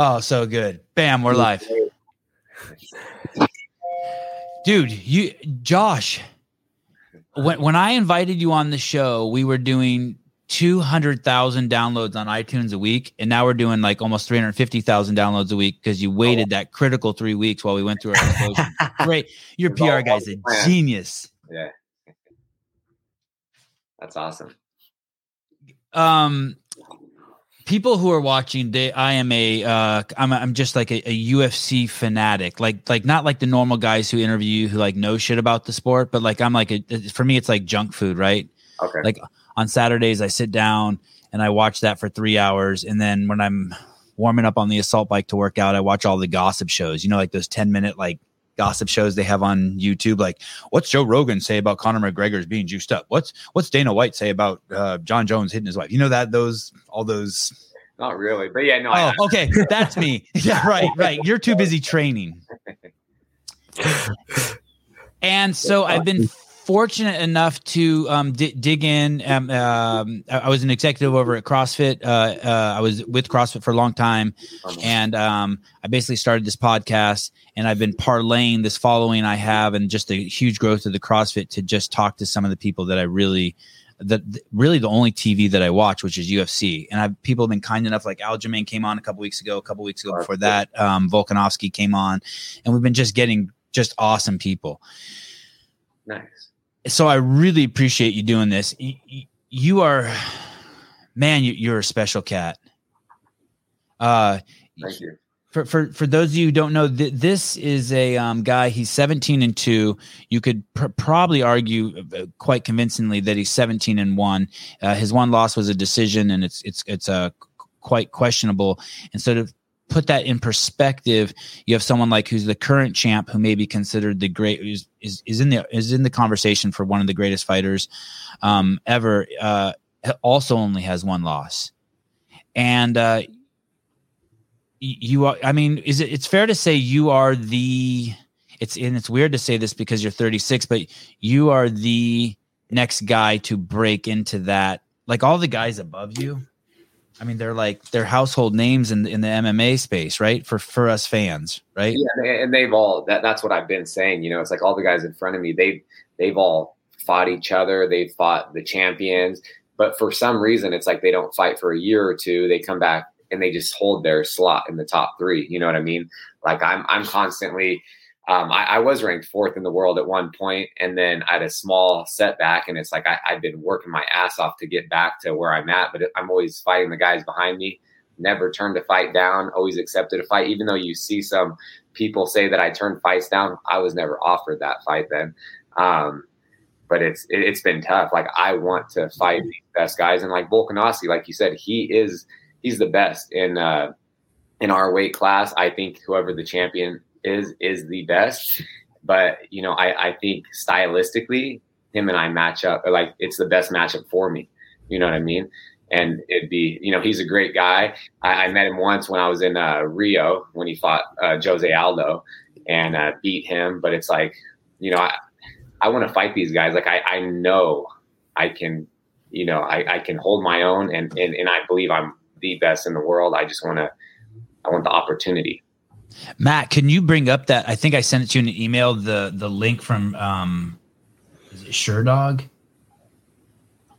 Oh, so good. Bam, we're live. Dude, you Josh, when when I invited you on the show, we were doing 200,000 downloads on iTunes a week and now we're doing like almost 350,000 downloads a week because you waited oh. that critical 3 weeks while we went through our explosion. Great. Your PR guy's a genius. Yeah. That's awesome. Um people who are watching they i am a uh i'm, I'm just like a, a, ufc fanatic. Like like not like the normal guys who interview you who like know shit about the sport but like i'm like a, for me it's like junk food right? Okay. Like on saturdays i sit down and i watch that for three hours and then when i'm warming up on the assault bike to work out i watch all the gossip shows you know like those 10 minute like gossip shows they have on YouTube. Like, what's Joe Rogan say about Conor McGregor's being juiced up? What's what's Dana White say about uh, Jon Jones hitting his wife? You know that those all those. Not really, but yeah, no. Oh, okay, that's me. Yeah, right, right. You're too busy training. And so I've been fortunate enough to um, d- dig in. Um, um, I was an executive over at CrossFit. Uh, uh, I was with CrossFit for a long time, and um, I basically started this podcast. And I've been parlaying this following I have, and just the huge growth of the CrossFit to just talk to some of the people that I really the, really the only TV that I watch, which is UFC. And I've people have been kind enough, like Aljamain came on a couple weeks ago, a couple weeks ago before that, um, Volkanovski came on, and we've been just getting just awesome people. Nice so I really appreciate you doing this. You, are, man, you, are a special cat. Uh, Thank you. For, for for those of you who don't know, th- this is a um, guy. He's 17 and two. You could pr- probably argue uh, quite convincingly that he's 17 and one. Uh, his one loss was a decision, and it's it's it's a uh, quite questionable. Instead of put that in perspective, you have someone like who's the current champ, who may be considered the great, is is, is in the is in the conversation for one of the greatest fighters um, ever. Uh, also, only has one loss, and uh, you are. I mean, is it? It's fair to say you are the. It's and it's weird to say this because you're 36, but you are the next guy to break into that. Like all the guys above you I mean, they're like they're household names in in the MMA space, right? For for us fans, right? Yeah, and they've all that. That's what I've been saying. You know, it's like all the guys in front of me. They've they've all fought each other. They've fought the champions, but for some reason, it's like they don't fight for a year or two. They come back and they just hold their slot in the top three. You know what I mean? Like I'm I'm constantly um, I, I, was ranked fourth in the world at one point, and then I had a small setback. And it's like I, have been working my ass off to get back to where I'm at, but I'm always fighting the guys behind me. Never turned a fight down. Always accepted a fight, even though you see some people say that I turned fights down. I was never offered that fight then. Um, but it's it, has been tough. Like I want to fight the best guys, and like Volkanovski, like you said, he is he's the best in uh, in our weight class. I think whoever the champion is is the best. But you know, I, I think stylistically, him and I match up. Like it's the best matchup for me. You know what I mean? And it'd be, you know, he's a great guy. I, I met him once when I was in uh, Rio when he fought uh, Jose Aldo and uh, beat him. But it's like, you know, I, I want to fight these guys. Like I, I know I can, you know, I, I can hold my own, and, and and I believe I'm the best in the world. I just want to, I want the opportunity. Matt, can you bring up that? I think I sent it to you in an email. The the link from um, is it Sherdog?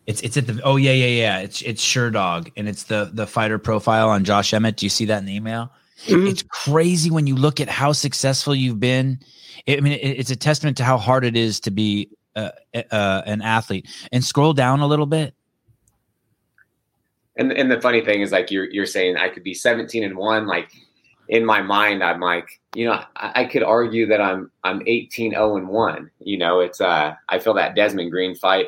It's it's at the oh yeah yeah yeah it's it's Sherdog and it's the the fighter profile on Josh Emmett. Do you see that in the email? Mm-hmm. It's crazy when you look at how successful you've been. I mean, it, it's a testament to how hard it is to be uh, uh, an athlete. And scroll down a little bit. And and the funny thing is, like you're you're saying, I could be 17 and one, like in my mind, I'm like, you know, I, I, could argue that I'm I'm 18 0 and one. You know, it's uh, I feel that Desmond Green fight.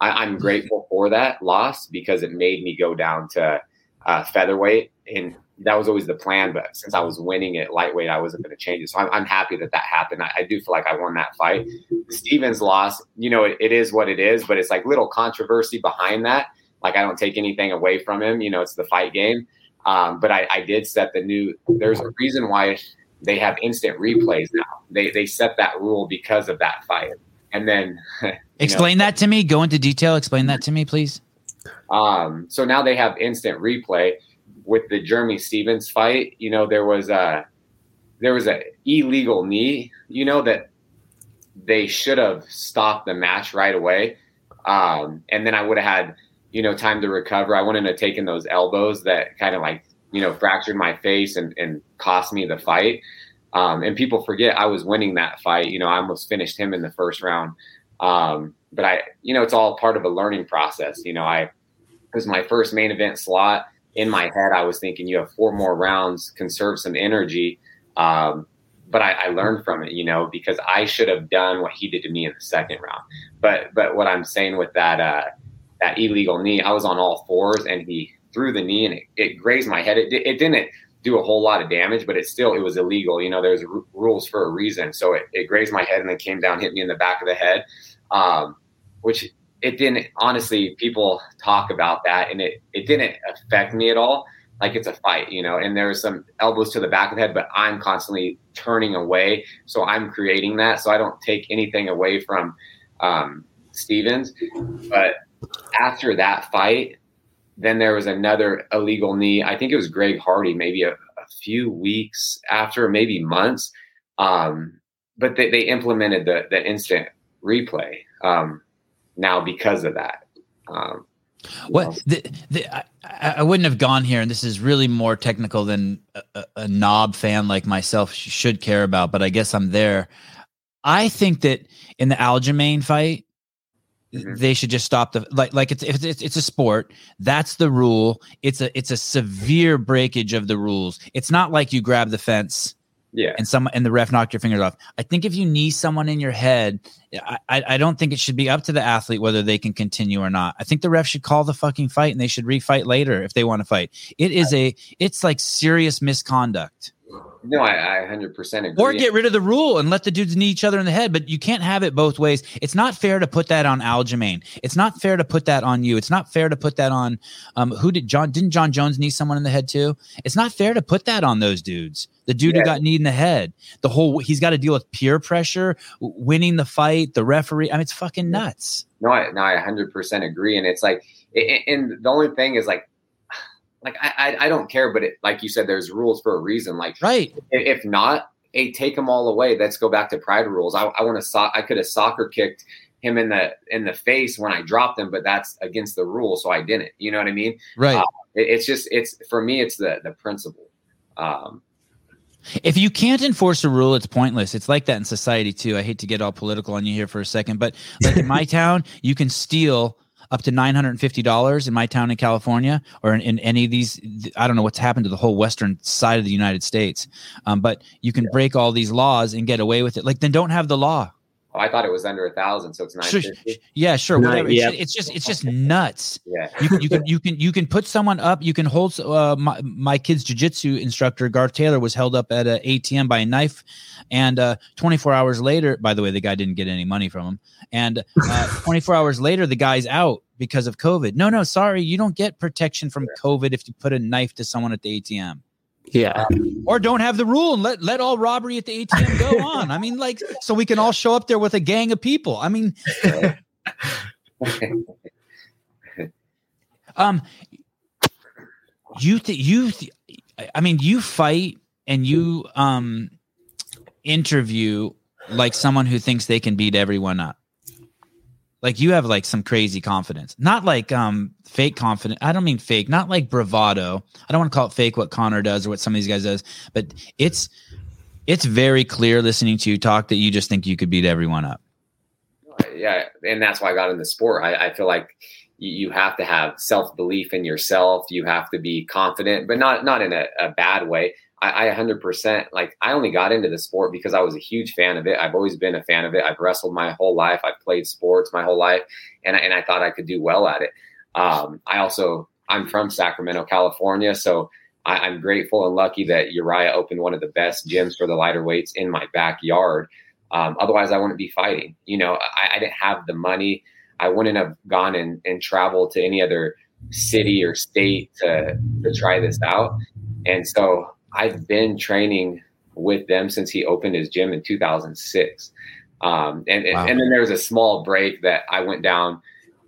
I, am grateful for that loss because it made me go down to uh, featherweight, and that was always the plan. But since I was winning at lightweight, I wasn't going to change it. So I'm, I'm, happy that that happened. I, I, do feel like I won that fight. Stephens loss, you know, it, it is what it is, but it's like little controversy behind that. Like I don't take anything away from him. You know, it's the fight game. Um, but I, I did set the new. There's a reason why they have instant replays now. They they set that rule because of that fight. And then explain know, that to me. Go into detail. Explain that to me, please. Um, so now they have instant replay. with the Jeremy Stephens fight, you know, there was a there was a illegal knee, you know, that they should have stopped the match right away. Um, and then I would have had, you know, time to recover. I wouldn't have taken those elbows that kind of like, you know, fractured my face and, and cost me the fight. Um, and people forget I was winning that fight. You know, I almost finished him in the first round. Um, but I, you know, it's all part of a learning process. You know, I, it was my first main event slot. In my head, I was thinking you have four more rounds, conserve some energy. Um, but I, I, learned from it, you know, because I should have done what he did to me in the second round. But but what I'm saying with that uh, that illegal knee, I was on all fours and he threw the knee and it, it grazed my head. It, it didn't do a whole lot of damage, but it still it was illegal. You know, there's r- rules for a reason. So it, it grazed my head and then came down, hit me in the back of the head, um, which it didn't. Honestly, people talk about that and it it didn't affect me at all like it's a fight, you know, and there's some elbows to the back of the head, but I'm constantly turning away. So I'm creating that. So I don't take anything away from um, Stephens. But after that fight, then there was another illegal knee. I think it was Greg Hardy, maybe a, a few weeks after, maybe months. Um, but they, they implemented the, the instant replay um, now because of that. Um, what the, the, I, I, wouldn't have gone here, and this is really more technical than a, a, knob fan like myself should care about. But I guess I'm there. I think that in the Aljamain fight, mm-hmm. they should just stop the like like it's, it's it's a sport. That's the rule. It's a it's a severe breakage of the rules. It's not like you grab the fence yeah. And some and the ref knocked your fingers off. I think if you knee someone in your head, I, I don't think it should be up to the athlete whether they can continue or not. I think the ref should call the fucking fight and they should refight later if they want to fight. It is a it's like serious misconduct. No, I, I 100% agree. Or get rid of the rule and let the dudes knee each other in the head. But you can't have it both ways. It's not fair to put that on Aljamain. It's not fair to put that on you. It's not fair to put that on um, who did John? Didn't Jon Jones knee someone in the head too? It's not fair to put that on those dudes. The dude yeah. who got kneed in the head. The whole he's got to deal with peer pressure, winning the fight, the referee. I mean, it's fucking nuts. No, I no, I 100% agree. And it's like, and the only thing is like like I, I, I don't care, but it, like you said, there's rules for a reason. Like right, if, if not, hey, take them all away. Let's go back to pride rules. I, I want to so- I could have soccer kicked him in the in the face when I dropped him, but that's against the rule, so I didn't. You know what I mean? Right. Uh, it, it's just it's for me, it's the the principle. Um, if you can't enforce a rule, it's pointless. It's like that in society too. I hate to get all political on you here for a second, but like in my town, you can steal up to $950 in my town in California or in, in, any of these. I don't know what's happened to the whole Western side of the United States. Um, but you can yeah. break all these laws and get away with it. Like, then don't have the law. Oh, I thought it was under a thousand, so it's nine. Sure, yeah, sure, whatever. It's, it's, just it's just nuts. Yeah, you can you can you can you can put someone up. You can hold uh, my my kid's jujitsu instructor Garth Taylor was held up at a ATM by a knife, and uh, 24 hours later, by the way, the guy didn't get any money from him. And uh, 24 hours later, the guy's out because of COVID. No, no, sorry, you don't get protection from COVID if you put a knife to someone at the ATM. Yeah. or don't have the rule and let let all robbery at the ATM go on. I mean, like, so we can all show up there with a gang of people. I mean, um, you th- you, th- I mean, you fight and you um interview like someone who thinks they can beat everyone up. Like you have like some crazy confidence, not like um fake confidence. I don't mean fake, not like bravado. I don't want to call it fake what Conor does or what some of these guys does, but it's it's very clear listening to you talk that you just think you could beat everyone up. Yeah, and that's why I got in the sport. I, I feel like you have to have self belief in yourself. You have to be confident, but not not in a, a bad way. I, I 100% like I only got into the sport because I was a huge fan of it. I've always been a fan of it. I've wrestled my whole life. I've played sports my whole life, and and I thought I could do well at it. Um, I also I'm from Sacramento, California, so I, am grateful and lucky that Urijah opened one of the best gyms for the lighter weights in my backyard. Um, otherwise, I wouldn't be fighting. You know, I, I, didn't have the money. I wouldn't have gone and, and traveled to any other city or state to to try this out. And so I've been training with them since he opened his gym in 2006. Um, and, wow. and then there was a small break that I went down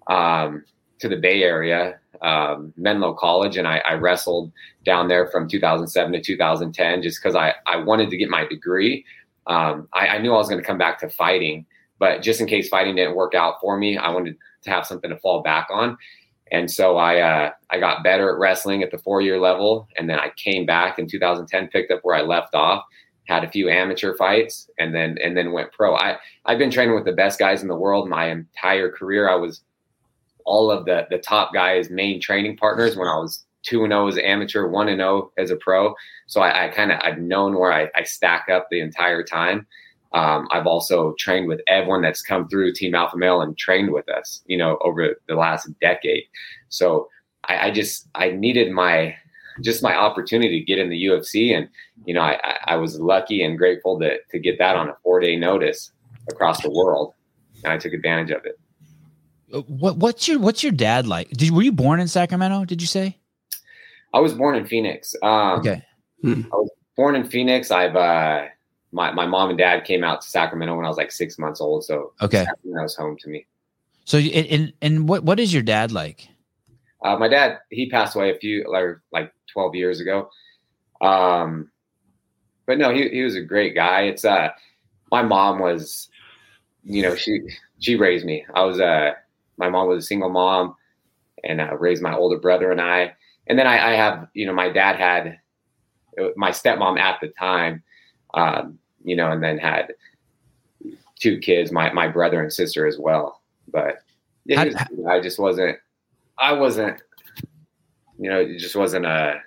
um, to the Bay Area um, Menlo College, and I, I, wrestled down there from 2007 to 2010 just because I, I wanted to get my degree. Um, I, I, knew I was going to come back to fighting, but just in case fighting didn't work out for me, I wanted to have something to fall back on. And so I uh, I got better at wrestling at the four year level, and then I came back in 2010, picked up where I left off, had a few amateur fights, and then and then went pro. I I've been training with the best guys in the world my entire career. I was all of the the top guys' main training partners when I was two and zero oh as an amateur, one and zero oh as a pro. So I, I kind of I've known where I, I, stack up the entire time. Um, I've also trained with everyone that's come through Team Alpha Male and trained with us, you know, over the last decade. So I, I just I needed my just my opportunity to get in the UFC, and you know I, I was lucky and grateful to to get that on a four day notice across the world, and I took advantage of it. Uh, what what's your what's your dad like? Did were you born in Sacramento? Did you say? I was born in Phoenix. Um, okay. Hmm. I was born in Phoenix. I've uh, my my mom and dad came out to Sacramento when I was like six months old. So okay, that was home to me. So and and what what is your dad like? Uh, my dad he passed away a few like like twelve years ago. Um, but no, he he was a great guy. It's uh, my mom was, you know, she she raised me. I was uh my mom was a single mom and uh, raised my older brother and I. And then I, I, have, you know, my dad had my stepmom at the time, um, you know, and then had two kids, my, my brother and sister as well. But yeah, was, I just wasn't, I wasn't, you know, it just wasn't a,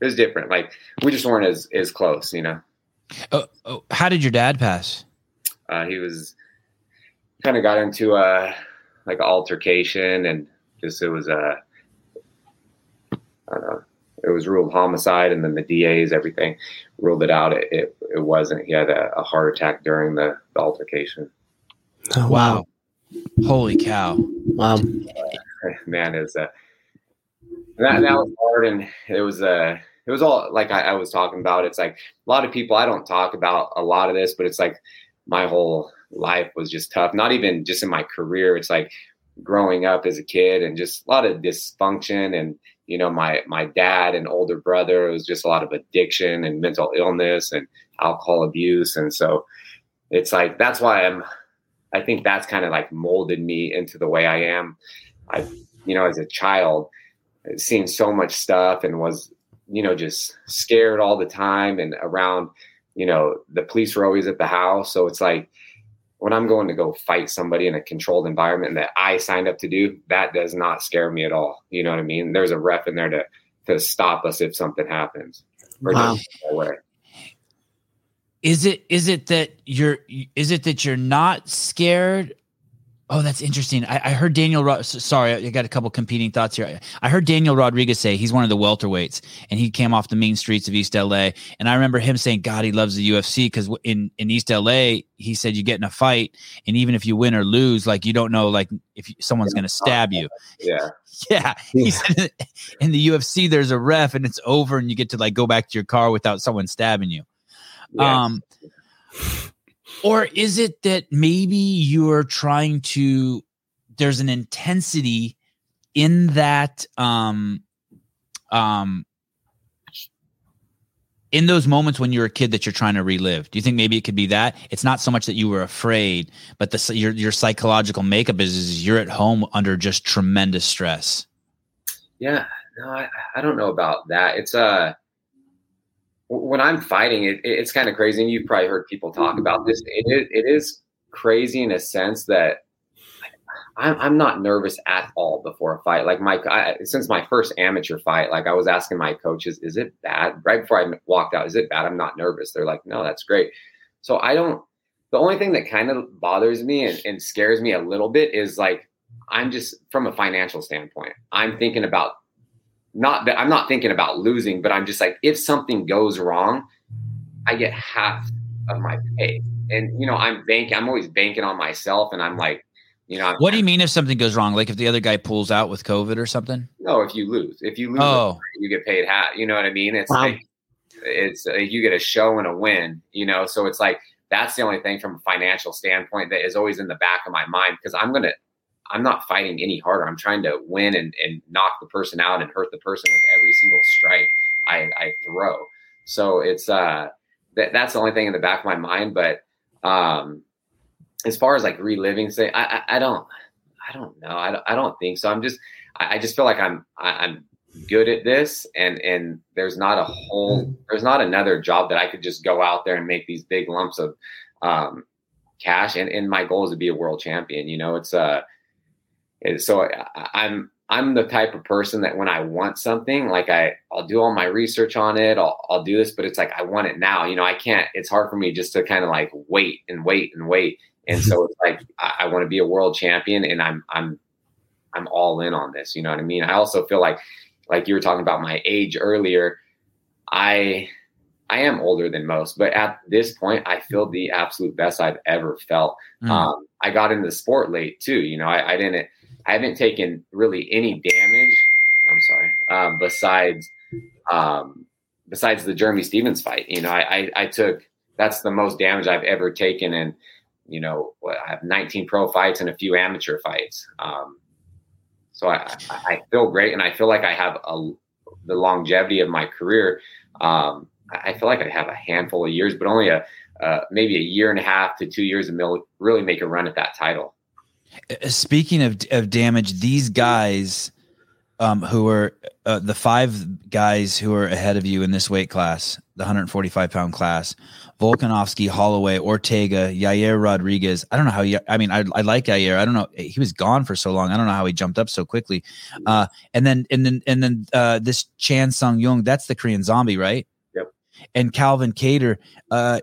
it was different. Like we just weren't as, as close, you know? Oh, oh how did your dad pass? Uh, he was kind of got into a, like altercation and just it was a I don't know it was ruled homicide and then the DAs everything ruled it out. It it, it wasn't he had a, a, heart attack during the, the altercation. Oh, wow. Holy cow. Wow. Man is uh, that that was hard and it was uh it was all like I, I was talking about it's like a lot of people I don't talk about a lot of this but it's like my whole life was just tough. Not even just in my career. It's like growing up as a kid and just a lot of dysfunction and you know my my dad and older brother it was just a lot of addiction and mental illness and alcohol abuse. And so it's like that's why i'm i think that's kind of like molded me into the way i am. I you know as a child seen so much stuff and was you know just scared all the time and around you know the police were always at the house. So it's like when I'm going to go fight somebody in a controlled environment that I signed up to do, that does not scare me at all. You know what I mean? There's a ref in there to to stop us if something happens. Wow. Is it is it that you're is it that you're not scared Oh, that's interesting. I, I heard Daniel. Rod- sorry, I got a couple competing thoughts here. I heard Daniel Rodriguez say he's one of the welterweights, and he came off the mean streets of East LA. And I remember him saying, "God, he loves the UFC because in in East LA, he said you get in a fight, and even if you win or lose, like you don't know, like if someone's going to stab you." Yeah, yeah. He said in the UFC, there's a ref, and it's over, and you get to like go back to your car without someone stabbing you. Yes. Um or is it that maybe you're trying to there's an intensity in that um um in those moments when you're a kid that you're trying to relive? Do you think maybe it could be that? It's not so much that you were afraid but the your your psychological makeup is, is you're at home under just tremendous stress. Yeah. No i, I don't know about that. It's uh when I'm fighting, it, it's kind of crazy. And you've probably heard people talk mm-hmm. about this. It is, it is crazy in a sense that I'm, I'm not nervous at all before a fight. Like my, I, since my first amateur fight, like I was asking my coaches, is it bad? Right before I walked out, is it bad? I'm not nervous. They're like, no, that's great. So I don't, the only thing that kind of bothers me and, and scares me a little bit is like, I'm just from a financial standpoint, I'm thinking about not that I'm not thinking about losing, but I'm just like, if something goes wrong, I get half of my pay. And you know, I'm banking, I'm always banking on myself, and I'm like, you know, I'm, what do you mean if something goes wrong? Like if the other guy pulls out with COVID or something? No, if you lose, if you lose, oh. you get paid half. You know what I mean? It's wow. like it's uh, you get a show and a win. You know, so it's like that's the only thing from a financial standpoint that is always in the back of my mind because I'm gonna I'm not fighting any harder. I'm trying to win and, and knock the person out and hurt the person with every single strike I, I throw. So it's uh that that's the only thing in the back of my mind. But um as far as like reliving, say I, I, I don't I don't know. I don't, I don't think so. I'm just I, I just feel like I'm I, I'm good at this and and there's not a whole there's not another job that I could just go out there and make these big lumps of um cash and and my goal is to be a world champion you know it's uh so I, I'm I'm the type of person that when I want something, like I, I'll do all my research on it. I'll, I'll do this, but it's like I want it now. You know, I can't. It's hard for me just to kind of like wait and wait and wait. And so it's like I, I want to be a world champion, and I'm I'm I'm all in on this. You know what I mean? I also feel like, like you were talking about my age earlier. I I am older than most, but at this point, I feel the absolute best I've ever felt. Mm. Um, I got into the sport late too. You know, I, I didn't I haven't taken really any damage. I'm sorry. Um, besides, um, besides the Jeremy Stephens fight, you know, I, I, I, took that's the most damage I've ever taken, and you know, I have 19 pro fights and a few amateur fights. Um, so I, I feel great, and I feel like I have a, the longevity of my career. Um, I feel like I have a handful of years, but only a uh, maybe a year and a half to two years to really make a run at that title. Uh, speaking of of damage, these guys um, who are uh, the five guys who are ahead of you in this weight class, the 145 pound class, Volkanovski, Holloway, Ortega, Yair Rodriguez. I don't know how. I mean, I, I like Yair. I don't know. He was gone for so long. I don't know how he jumped up so quickly. Uh, and then and then and then uh, this Chan Sung Jung. That's the Korean Zombie, right? Yep. And Calvin Kattar. Uh,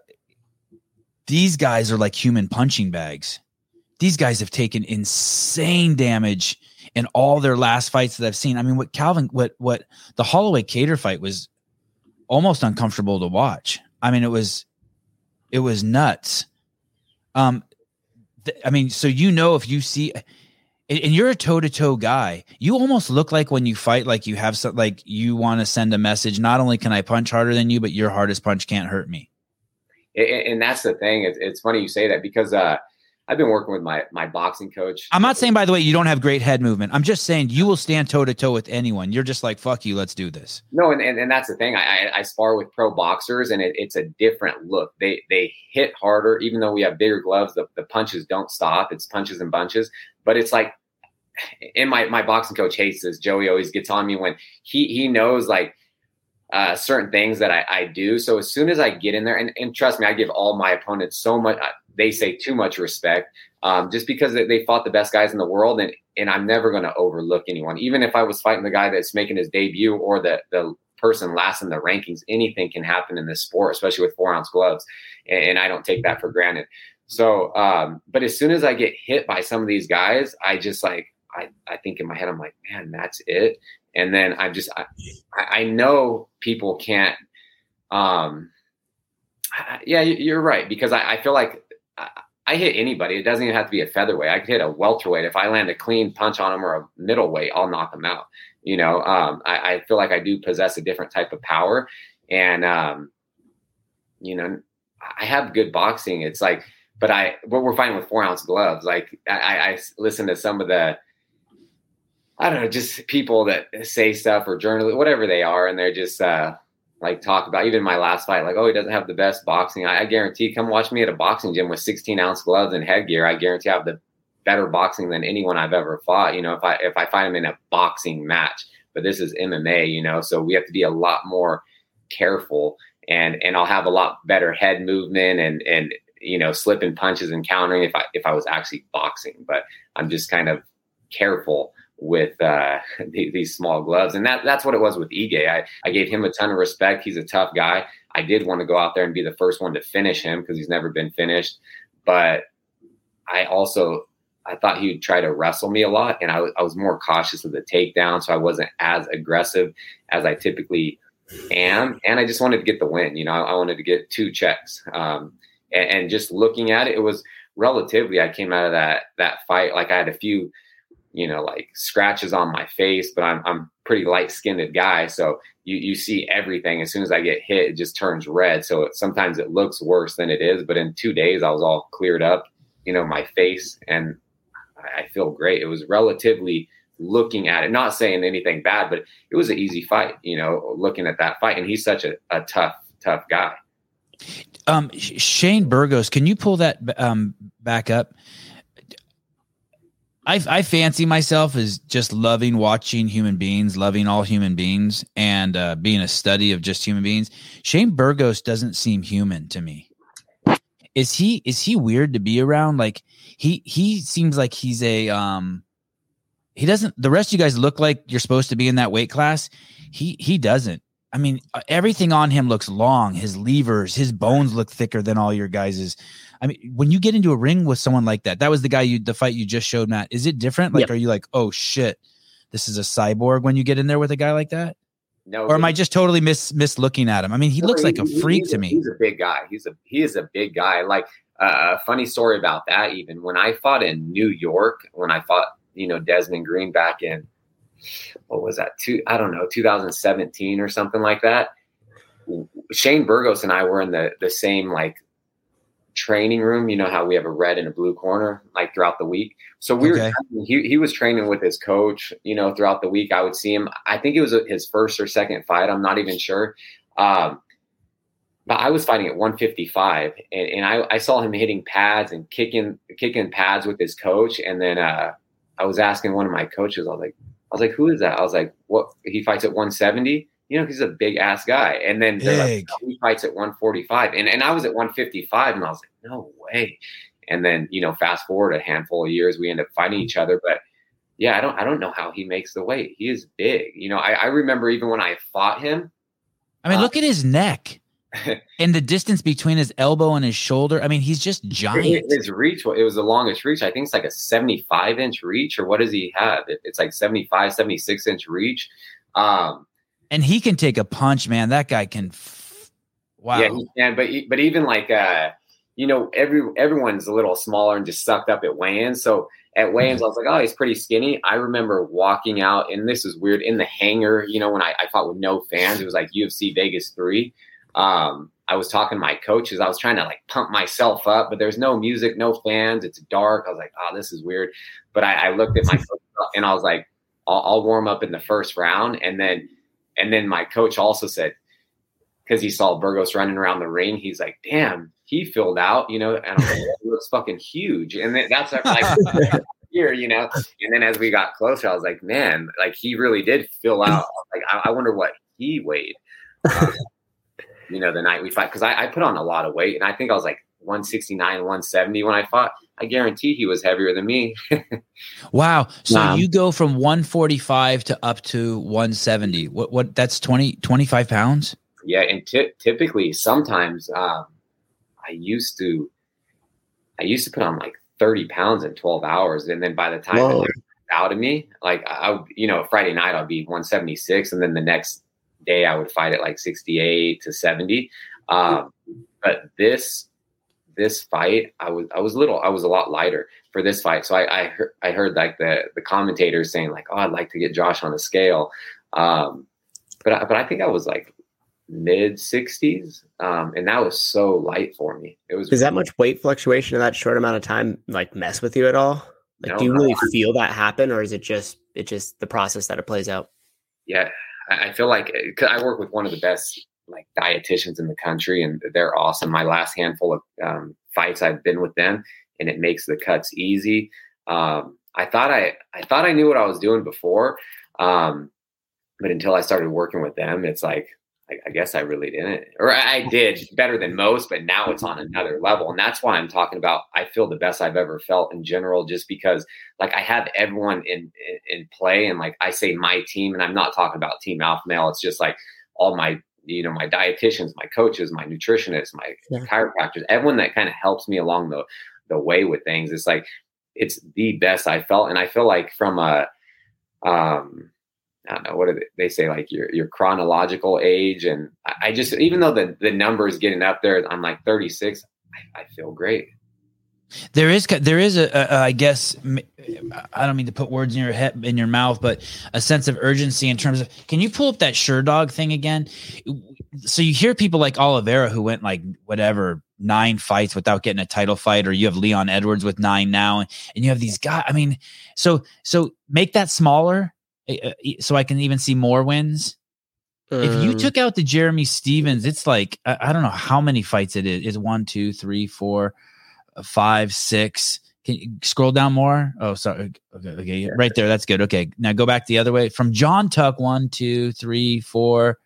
these guys are like human punching bags these guys have taken insane damage in all their last fights that I've seen. I mean, what Calvin, what what the Holloway Kattar fight was almost uncomfortable to watch. I mean, it was it was nuts. Um, th- I mean, so you know if you see, and you're a toe to toe guy, you almost look like when you fight, like you have some, like you want to send a message. Not only can I punch harder than you, but your hardest punch can't hurt me. And, and that's the thing. It's, it's funny you say that because uh, I've been working with my my boxing coach. I'm not saying, by the way, you don't have great head movement. I'm just saying you will stand toe to toe with anyone. You're just like, fuck you, let's do this. No, and, and, and that's the thing. I, I, I spar with pro boxers, and it, it's a different look. They they hit harder, even though we have bigger gloves. The, the punches don't stop. It's punches and bunches. But it's like, and my my boxing coach hates this. Joey always gets on me when he he knows like uh, certain things that I, I do. So as soon as I get in there, and, and trust me, I give all my opponents so much they say too much respect um, just because they fought the best guys in the world and and I'm never going to overlook anyone. Even if I was fighting the guy that's making his debut or the the person last in the rankings anything can happen in this sport especially with four ounce gloves and, and I don't take that for granted. So um, but as soon as I get hit by some of these guys I just like I, I think in my head I'm like man that's it. And then I just I, I know people can't um yeah you're right because I, I feel like I hit anybody. It doesn't even have to be a featherweight. I could hit a welterweight. If I land a clean punch on them or a middleweight, I'll knock them out. You know, um, I, I, feel like I do possess a different type of power, and um, you know, I have good boxing. It's like, but I, what we're fighting with four ounce gloves. Like I, I listen to some of the, I don't know, just people that say stuff or journalists, whatever they are, and they're just uh, like talk about even my last fight, like, oh, he doesn't have the best boxing. I, I, guarantee, come watch me at a boxing gym with 16 ounce gloves and headgear. I guarantee I have the better boxing than anyone I've ever fought. You know, if I if I fight him in a boxing match, but this is MMA, you know, so we have to be a lot more careful and and I'll have a lot better head movement and and you know slipping punches and countering if I if I was actually boxing. But I'm just kind of careful with uh, these small gloves. And that that's what it was with Ige. I, I gave him a ton of respect. He's a tough guy. I did want to go out there and be the first one to finish him because he's never been finished. But I also I thought he would try to wrestle me a lot, and I, I was more cautious of the takedown, so I wasn't as aggressive as I typically am. And I just wanted to get the win. You know, I, I wanted to get two checks. Um, and, and just looking at it, it was relatively. I came out of that that fight like I had a few you know, like scratches on my face, but I'm I'm pretty light skinned guy. So you, you see everything. As soon as I get hit, it just turns red. So it, sometimes it looks worse than it is. But in two days, I was all cleared up, you know, my face. And I, I feel great. It was relatively looking at it, not saying anything bad, but it was an easy fight, you know, looking at that fight. And he's such a, a tough, tough guy. Um, Shane Burgos, can you pull that um, back up? I, I fancy myself as just loving watching human beings, loving all human beings, and uh, being a study of just human beings. Shane Burgos doesn't seem human to me. Is he is he weird to be around? Like he he seems like he's a um he doesn't the rest of you guys look like you're supposed to be in that weight class. He he doesn't. I mean, uh, everything on him looks long. His levers, his bones look thicker than all your guys's. I mean, when you get into a ring with someone like that, that was the guy you the fight you just showed, Matt. Is it different? Like, are you like, oh shit, this is a cyborg when you get in there with a guy like that? No, or am I just totally miss miss looking at him? I mean, he no, looks he, like a freak to me. He's a big guy. He's a he is a big guy. Like uh, a uh, funny story about that. Even when I fought in New York, when I fought, you know, Desmond Green back in what was that? Two I don't know, 2017 or something like that. Shane Burgos and I were in the the same like training room. You know how we have a red and a blue corner like throughout the week. So we okay. were he he was training with his coach. You know throughout the week I would see him. I think it was his first or second fight. I'm not even sure. Um, but I was fighting at 155, and, and I, I saw him hitting pads and kicking kicking pads with his coach. And then uh, I was asking one of my coaches, I was like, was like, who is that? I was like, what? He fights at 170 you know, he's a big ass guy. And then like, he fights at 145. And, and I was at 155 and I was like, no way. And then, you know, fast forward a handful of years, we end up fighting each other. But yeah, I don't I don't know how he makes the weight. He is big. You know, I, I remember even when I fought him. I mean, uh, look at his neck. And the distance between his elbow and his shoulder. I mean, he's just giant. His reach, it was the longest reach. I think it's like a 75 inch reach, or what does he have? It's like 75, 76 inch reach. Um, and he can take a punch, man. That guy can. F- wow. Yeah, he can. But but even like uh, you know, every everyone's a little smaller and just sucked up at weigh-ins. So at weigh-ins, I was like, oh, he's pretty skinny. I remember walking out, and this is weird in the hangar. You know, when I, I fought with no fans, it was like UFC Vegas three. Um, I was talking to my coaches. I was trying to like pump myself up, but there's no music, no fans. It's dark. I was like, oh, this is weird. But I, I looked at my and I was like, I'll, I'll warm up in the first round, and then and then my coach also said, because he saw Burgos running around the ring, he's like, damn, he filled out, you know, and I'm like, looks fucking huge. And then that's like here, you know. And then as we got closer, I was like, man, like he really did fill out. Like, I, I wonder what he weighed. Um, you know, the night we fight, because I, I put on a lot of weight, and I think I was like 169, 170 when I fought. I guarantee he was heavier than me. wow. So wow. you go from 145 to up to 170. What, what, that's 20, 25 pounds? Yeah. And t- typically, sometimes um, I used to, I used to put on like 30 pounds in 12 hours. And then by the time it out of me, like I would, you know, Friday night I'll be 176. And then the next day I would fight at like 68 to 70. Um, but this this fight, I was I was little, I was a lot lighter for this fight. So I I heard, I heard like the the commentators saying like, oh, I'd like to get Josh on a scale, um, but I, but I think I was like mid 60s um, and that was so light for me. It was does that much weight fluctuation in that short amount of time like mess with you at all? Like no, do you really feel that happen or is it just it just the process that it plays out? Yeah i feel like cause i work with one of the best like dietitians in the country, and they're awesome. My last handful of um, fights, I've been with them, and it makes the cuts easy. Um, I thought I I thought I knew what I was doing before, um, but until I started working with them, it's like I, I guess I really didn't, or I did better than most, but now it's on another level, and that's why I'm talking about. I feel the best I've ever felt in general, just because like I have everyone in in, in play, and like I say my team, and I'm not talking about Team Alpha Male. It's just like all my you know my dietitians my coaches my nutritionists my yeah. chiropractors everyone that kind of helps me along the the way with things it's like it's the best i felt and i feel like from a um I don't know what do they say like your your chronological age and I, just even though the the numbers getting up there I'm like 36 I, I feel great there is there is a, a I guess I don't mean to put words in your head in your mouth, but a sense of urgency in terms of can you pull up that Sherdog thing again? so you hear people like Oliveira who went like whatever nine fights without getting a title fight, or you have Leon Edwards with nine now, and you have these guys. I mean, so so make that smaller, so I can even see more wins. Um, if you um, took out the Jeremy Stephens, it's like I, I, don't know how many fights it is. Is one, two, three, four, uh, five, six. Can you scroll down more? Oh, sorry. Okay, okay, right there. That's good. Okay, now go back the other way. From Jon Tuck, one, two, three, four,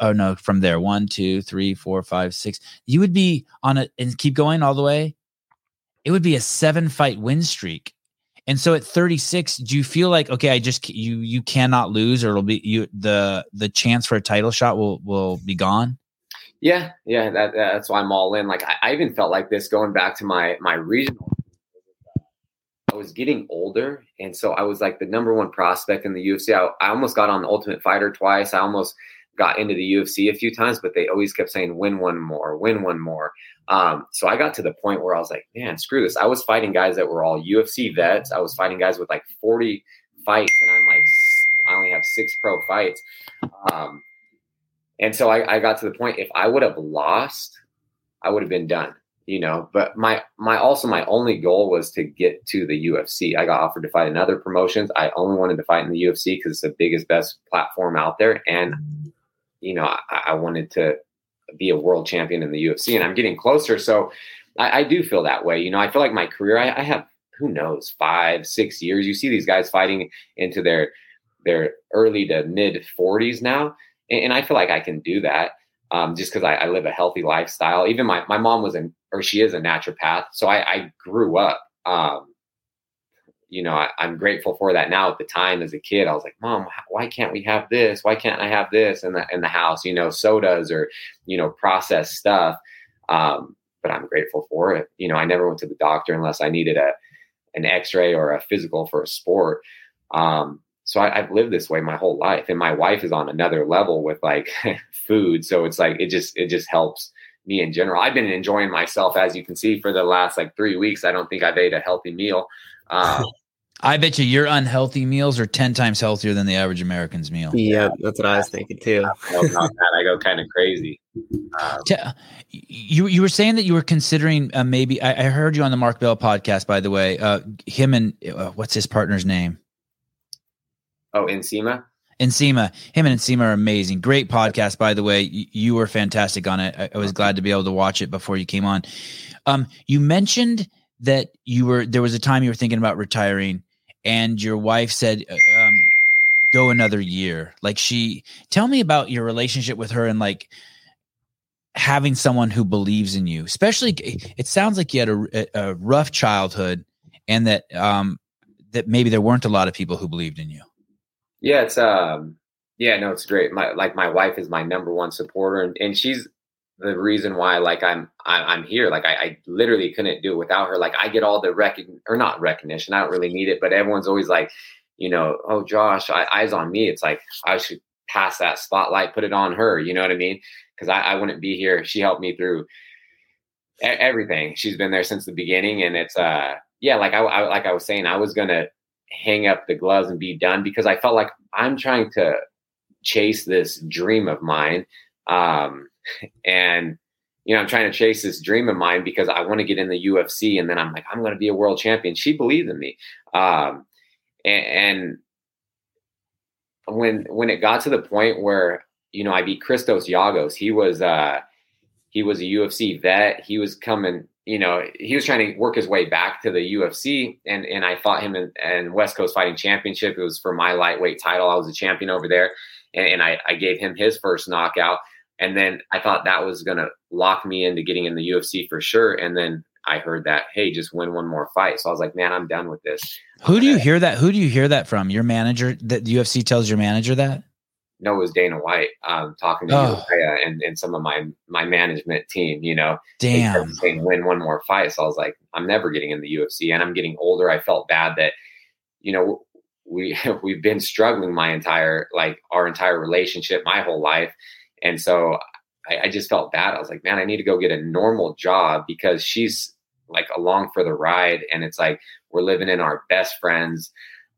oh no, from there, one, two, three, four, five, six. You would be on a and keep going all the way. It would be a seven fight win streak. And so at 36, do you feel like okay, I just you you cannot lose, or it'll be you the the chance for a title shot will will be gone? Yeah, yeah, that, that's why I'm all in. Like I, I even felt like this going back to my my regional. I was getting older, and so I was like the number one prospect in the UFC. I, I almost got on the Ultimate Fighter twice. I almost got into the UFC a few times, but they always kept saying, win one more, win one more. Um, so I got to the point where I was like, man, screw this. I was fighting guys that were all UFC vets. I was fighting guys with like 40 fights, and I'm like, I only have six pro fights. Um, and so I, I got to the point, if I would have lost, I would have been done you know but my my also my only goal was to get to the ufc i got offered to fight in other promotions i only wanted to fight in the ufc because it's the biggest best platform out there and you know, I, I, wanted to be a world champion in the UFC, and I'm getting closer. So I, I do feel that way. You know, I feel like my career, I, I, have who knows five, six years. You see these guys fighting into their their early to mid 40s now, and, and I feel like I can do that. Um, just because I, I, live a healthy lifestyle. Even my, my mom was an, or she is a naturopath. So I, I grew up um, you know, I, am grateful for that now. At the time, as a kid, I was like, "Mom, why can't we have this? Why can't I have this in the in the house? You know, sodas or you know, processed stuff." Um, but I'm grateful for it. You know, I never went to the doctor unless I needed a an X-ray or a physical for a sport. Um, so I, have lived this way my whole life, and my wife is on another level with like food. So it's like it just it just helps me in general. I've been enjoying myself, as you can see, for the last like three weeks. I don't think I've ate a healthy meal. Um, I bet you your unhealthy meals are 10 times healthier than the average American's meal. Yeah, that's what I was thinking too. I go kind of crazy. Um, you you were saying that you were considering uh, maybe I, I, heard you on the Mark Bell podcast by the way. Uh, him and uh, what's his partner's name? Oh, Nsima. Nsima, him and Nsima are amazing. Great podcast, by the way. You, you were fantastic on it. I, I was glad to be able to watch it before you came on. Um, you mentioned that you were there was a time you were thinking about retiring and your wife said uh, um, go another year. Like she tell me about your relationship with her and like having someone who believes in you especially it sounds like you had a, a rough childhood and that um that maybe there weren't a lot of people who believed in you. Yeah it's um yeah no it's great. My like my wife is my number one supporter and, and she's the reason why like I'm I'm here. Like I, I, literally couldn't do it without her. Like I get all the recognition or not recognition. I don't really need it, but everyone's always like, you know, oh Josh, I, eyes on me. It's like I should pass that spotlight, put it on her. You know what I mean? Because I, I wouldn't be here. She helped me through everything. She's been there since the beginning, and it's uh yeah, like I, I like I was saying, I was gonna hang up the gloves and be done because I felt like I'm trying to chase this dream of mine. Um, and you know, I'm trying to chase this dream of mine because I want to get in the UFC, and then I'm like, I'm going to be a world champion. She believed in me, um, and, and when when it got to the point where you know I beat Christos Giagos, he was uh, he was a UFC vet. He was coming, you know, he was trying to work his way back to the UFC, and and I fought him in, in West Coast Fighting Championship. It was for my lightweight title. I was a champion over there, and, and I, I gave him his first knockout. And then I thought that was going to lock me into getting in the UFC for sure. And then I heard that, hey, just win one more fight. So I was like, man, I'm done with this. Who do you hear that? Who do you hear that from? Your manager? That the UFC tells your manager that? No, it was Dana White um, talking to oh. and, and some of my my management team. You know, damn, saying win one more fight. So I was like, I'm never getting in the UFC, and I'm getting older. I felt bad that, you know, we we've been struggling my entire like our entire relationship, my whole life, and so I, I just felt bad. I was like, man, I need to go get a normal job because she's like along for the ride. And it's like we're living in our best friend's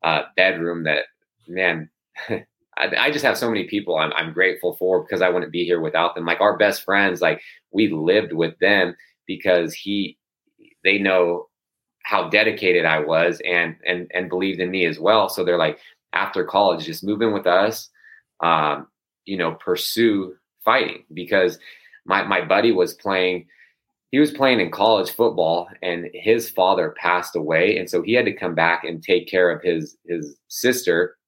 uh, bedroom that, man, I, I, just have so many people I'm, I'm grateful for because I wouldn't be here without them. Like our best friends, like we lived with them because he, they know how dedicated I was and and and believed in me as well. So they're like, after college, just move in with us, um, you know, pursue fighting because my my buddy was playing. He was playing in college football, and his father passed away, and so he had to come back and take care of his his sister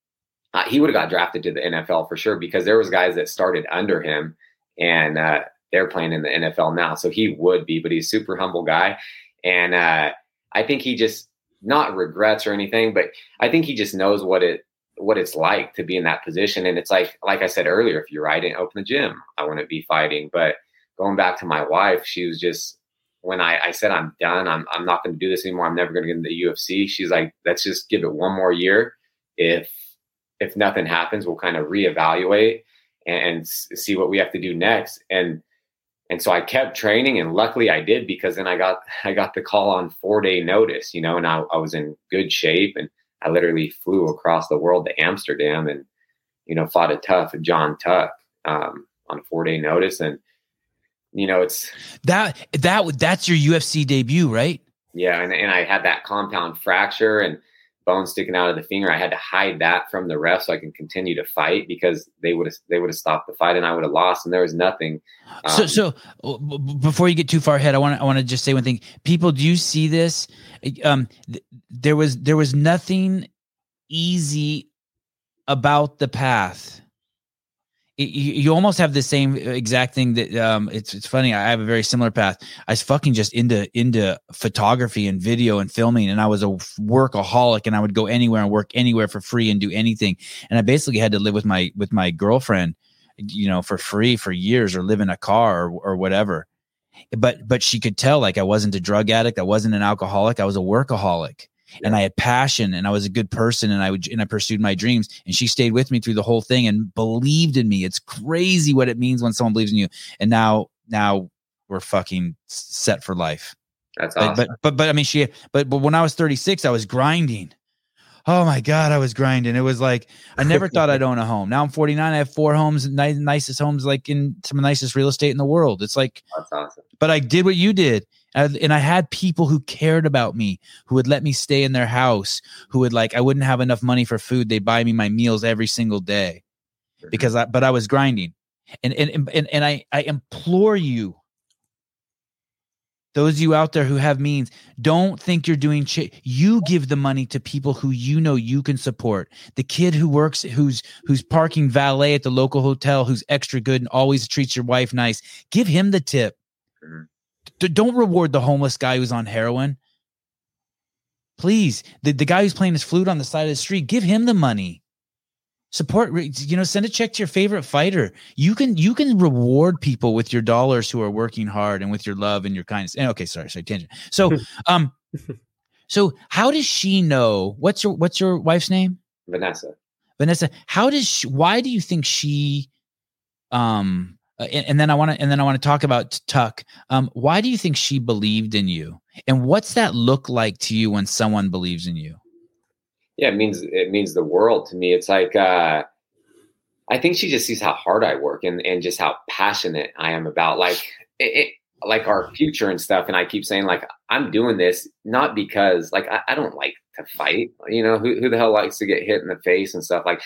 uh, he would have got drafted to the NFL for sure because there was guys that started under him and uh, they're playing in the NFL now. So he would be, but he's super humble guy. And uh, I think he just not regrets or anything, but I think he just knows what it what it's like to be in that position. And it's like like I said earlier, if you're right, and open the gym, I wouldn't be fighting. But going back to my wife, she was just when I, I said I'm done, I'm I'm not going to do this anymore. I'm never going to get into the UFC. She's like, let's just give it one more year. If if nothing happens, we'll kind of reevaluate and see what we have to do next. And and so I kept training, and luckily I did because then I got I got the call on four day notice, you know, and I, I was in good shape, and I literally flew across the world to Amsterdam, and you know, fought a tough Jon Tuck um, on four day notice, and you know, it's that that that's your UFC debut, right? Yeah, and, and I had that compound fracture, and bone sticking out of the finger. I had to hide that from the ref so I can continue to fight because they would have they would have stopped the fight and I would have lost and there was nothing. Um, so so uh, before you get too far ahead, I want to I want to just say one thing. People, do you see this? Um, th- there was there was nothing easy about the path you, almost have the same exact thing that um it's it's funny i have a very similar path. I was fucking just into into photography and video and filming and i was a workaholic and i would go anywhere and work anywhere for free and do anything. And i basically had to live with my with my girlfriend you know for free for years or live in a car or, or whatever. But but she could tell like i wasn't a drug addict i wasn't an alcoholic i was a workaholic and I had passion and I was a good person and I would and I pursued my dreams and she stayed with me through the whole thing and believed in me. It's crazy what it means when someone believes in you. And now now we're fucking set for life. That's awesome. But but but, but I mean she but but when I was 36 I was grinding. Oh my god, I was grinding. It was like I never thought I'd own a home. Now I'm 49. I have four homes, nice, nicest homes, like in some of the nicest real estate in the world. It's like, that's awesome. But I did what you did, and I had people who cared about me, who would let me stay in their house, who would like, I wouldn't have enough money for food. They buy me my meals every single day because I, but I was grinding. And, and, and, and I, I implore you, those of you out there who have means, don't think you're doing ch- you give the money to people who you know you can support. The kid who works, who's, who's parking valet at the local hotel, who's extra good and always treats your wife nice, give him the tip. Don't reward the homeless guy who's on heroin. Please, the, the guy who's playing his flute on the side of the street, give him the money. Support, you know, send a check to your favorite fighter. You can you can reward people with your dollars who are working hard and with your love and your kindness. And okay, sorry, sorry, tangent. So, um, so how does she know? What's your what's your wife's name? Vanessa. Vanessa. How does she? Why do you think she, um, uh, and, and, then I want to and then I want to talk about Tuck. Um, why do you think she believed in you, and what's that look like to you when someone believes in you? Yeah, it means it means the world to me. It's like uh, I think she just sees how hard I work and and just how passionate I am about like it, it like our future and stuff. And I keep saying like I'm doing this not because like I, I don't like to fight. You know who who the hell likes to get hit in the face and stuff like.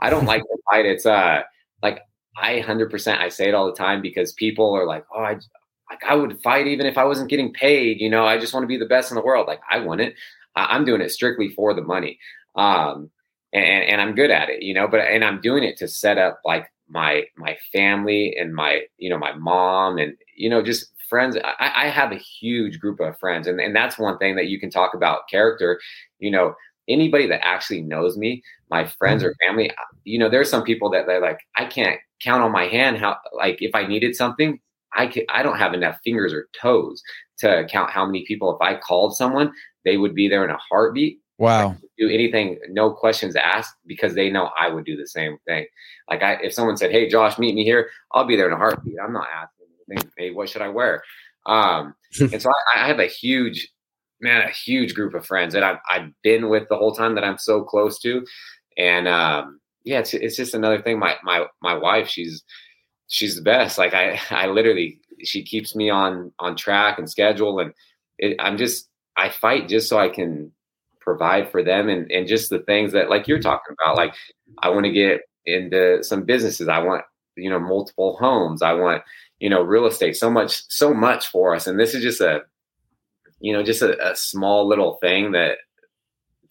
I don't like to fight. It's uh like I 100% I say it all the time because people are like, "Oh, I like I would fight even if I wasn't getting paid, you know, I just want to be the best in the world." Like I want it. I'm doing it strictly for the money. Um and and I'm good at it, you know, but and I'm doing it to set up like my my family and my you know my mom and you know just friends I, I have a huge group of friends and, and that's one thing that you can talk about character you know anybody that actually knows me my friends or mm-hmm. family you know there's some people that they're like i can't count on my hand how like if I needed something, I could I don't have enough fingers or toes to count how many people if I called someone, they would be there in a heartbeat. Wow. Do anything, no questions asked, because they know I would do the same thing. Like I if someone said, Hey Josh, meet me here, I'll be there in a heartbeat. I'm not asking hey, what should I wear? Um and so I, I have a huge man, a huge group of friends that I've I've been with the whole time that I'm so close to. And um yeah, it's it's just another thing. My my my wife, she's she's the best. Like I I literally she keeps me on on track and schedule, and it, I'm just I fight just so I can provide for them and and just the things that like you're talking about. Like I want to get into some businesses. I want you know multiple homes. I want you know real estate. So much so much for us, and this is just a you know just a, a small little thing that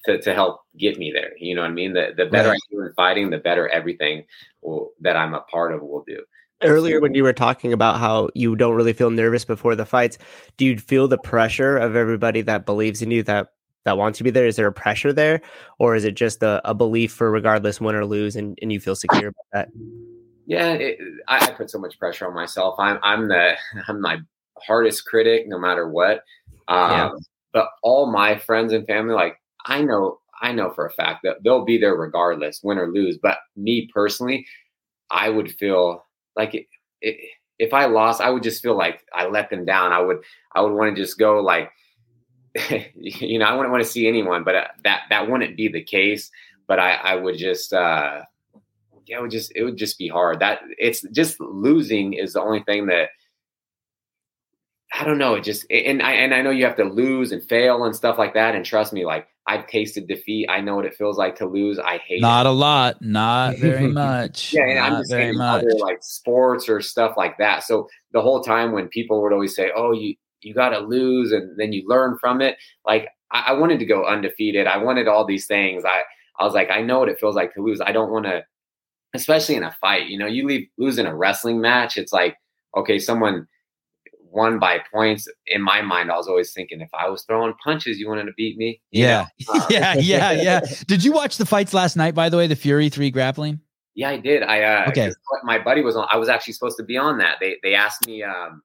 to, to help get me there. You know what I mean? The the better right. I do in fighting, the better everything will, that I'm a part of will do. Earlier, when you were talking about how you don't really feel nervous before the fights, do you feel the pressure of everybody that believes in you that that wants to be there? Is there a pressure there, or is it just a, a belief for regardless win or lose, and, and you feel secure about that? Yeah, it, I, I put so much pressure on myself. I'm I'm the I'm my hardest critic, no matter what. Um, yeah. But all my friends and family, like I know I know for a fact that they'll be there regardless, win or lose. But me personally, I would feel like it, it, if I lost, I would just feel like I let them down. I would I would want to just go like, you know, I wouldn't want to see anyone, but uh, that that wouldn't be the case. But I I would just uh, yeah, it would just it would just be hard. That it's just losing is the only thing that I don't know. It just and I and I know you have to lose and fail and stuff like that. And trust me, like I've tasted defeat. I know what it feels like to lose. I hate not it. a lot, not very much. yeah, and I'm just very saying much. other like sports or stuff like that. So the whole time when people would always say, "Oh, you you got to lose," and then you learn from it. Like I, I wanted to go undefeated. I wanted all these things. I I was like, I know what it feels like to lose. I don't want to, especially in a fight. You know, you leave lose in a wrestling match. It's like okay, someone won by points. In my mind, I was always thinking if I was throwing punches, you wanted to beat me. Yeah. Uh, yeah. Yeah. Yeah. Did you watch the fights last night, by the way, the Fury 3 grappling? Yeah, I did. I, uh, okay. my buddy was on, I was actually supposed to be on that. They, they asked me, um,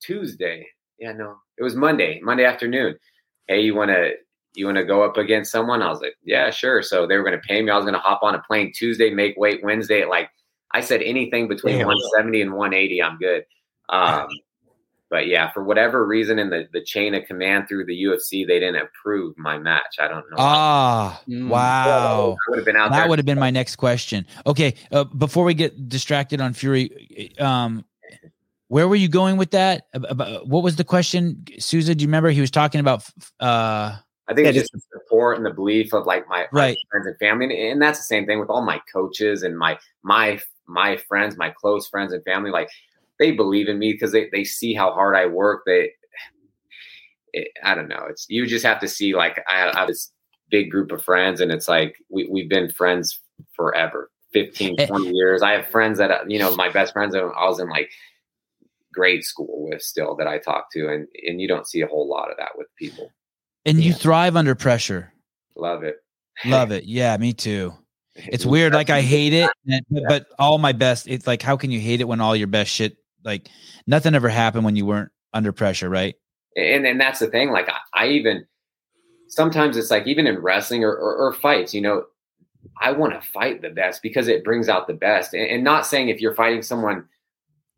Tuesday. Yeah, no, it was Monday, Monday afternoon. Hey, you want to, you want to go up against someone? I was like, yeah, sure. So they were going to pay me. I was going to hop on a plane Tuesday, make weight Wednesday. at Like I said, anything between Damn. 170 and 180, I'm good. Um, but yeah, for whatever reason in the, the chain of command through the UFC, they didn't approve my match. I don't know. Ah, mm. wow. would have been out that would have been my next question. Okay, uh, before we get distracted on Fury, um, where were you going with that? About, What was the question, Souza? Do you remember he was talking about? Uh, I think yeah, just the support and the belief of like my, right. my friends and family, and, and that's the same thing with all my coaches and my my my friends, my close friends and family. Like they believe in me because they, they see how hard I work. They, it, I don't know. It's you just have to see like I, I have this big group of friends, and it's like we we've been friends forever, 15, eh 20 years. I have friends that uh, you know my best friends. I was in like grade school with still that I talk to, and and you don't see a whole lot of that with people. And yeah. you thrive under pressure. Love it. Love it. Yeah, me too. It's weird. Like I hate it, but all my best. It's like, how can you hate it when all your best shit like nothing ever happened when you weren't under pressure, right? And and that's the thing. Like I, I even sometimes it's like even in wrestling or, or, or fights, you know, I want to fight the best because it brings out the best. And, and, not saying if you're fighting someone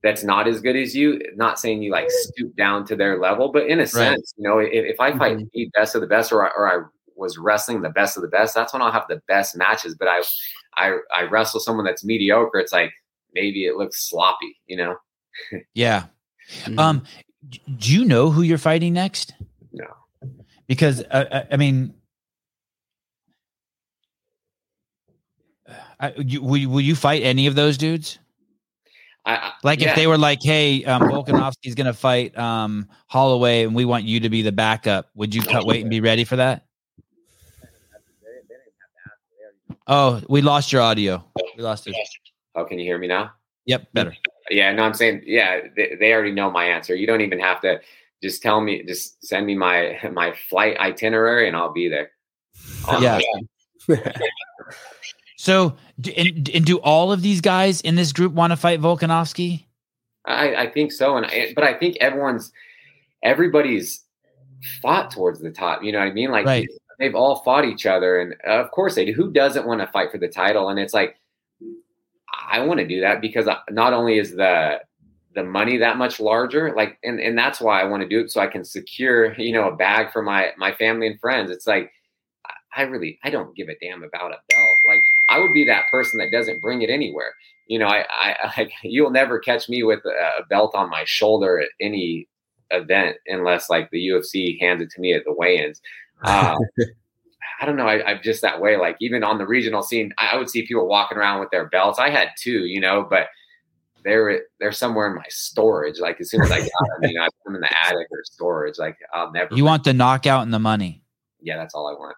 that's not as good as you, not saying you like stoop down to their level, but in a sense, you know, if, if I fight mm-hmm. the best of the best, or I, or I was wrestling the best of the best, that's when I'll have the best matches. But I, I, I wrestle someone that's mediocre. It's like maybe it looks sloppy, you know yeah. Mm-hmm. Um, do you know who you're fighting next? No. Because uh, I mean, I, you, will, will you fight any of those dudes? I, like yeah. if they were like, "Hey, um, Volkanovski's going to fight um, Holloway, and we want you to be the backup," would you cut weight and be ready for that? Oh, we lost your audio. We lost it. Oh, can you hear me now? Yep, better. Yeah, no, I'm saying, yeah, they, they already know my answer. You don't even have to just tell me, just send me my my flight itinerary, and I'll be there. yeah. so, and, and do all of these guys in this group want to fight Volkanovski? I, I think so, and I, but I think everyone's everybody's fought towards the top. You know what I mean? Like right. they've all fought each other, and uh, of course they do. Who doesn't want to fight for the title? And it's like I want to do that because not only is the the money that much larger, like, and and that's why I want to do it so I can secure, you know, a bag for my my family and friends. It's like I really I don't give a damn about a belt. Like I would be that person that doesn't bring it anywhere. You know, I, I, I you'll never catch me with a belt on my shoulder at any event unless like the UFC hands it to me at the weigh-ins. Uh, I don't know. I, am just that way. Like even on the regional scene, I, I, would see people walking around with their belts. I had two, you know, but they're they're somewhere in my storage. Like as soon as I got them, you know, I put them in the attic or storage. Like I'll never. You want the knockout and the money. Yeah, that's all I want.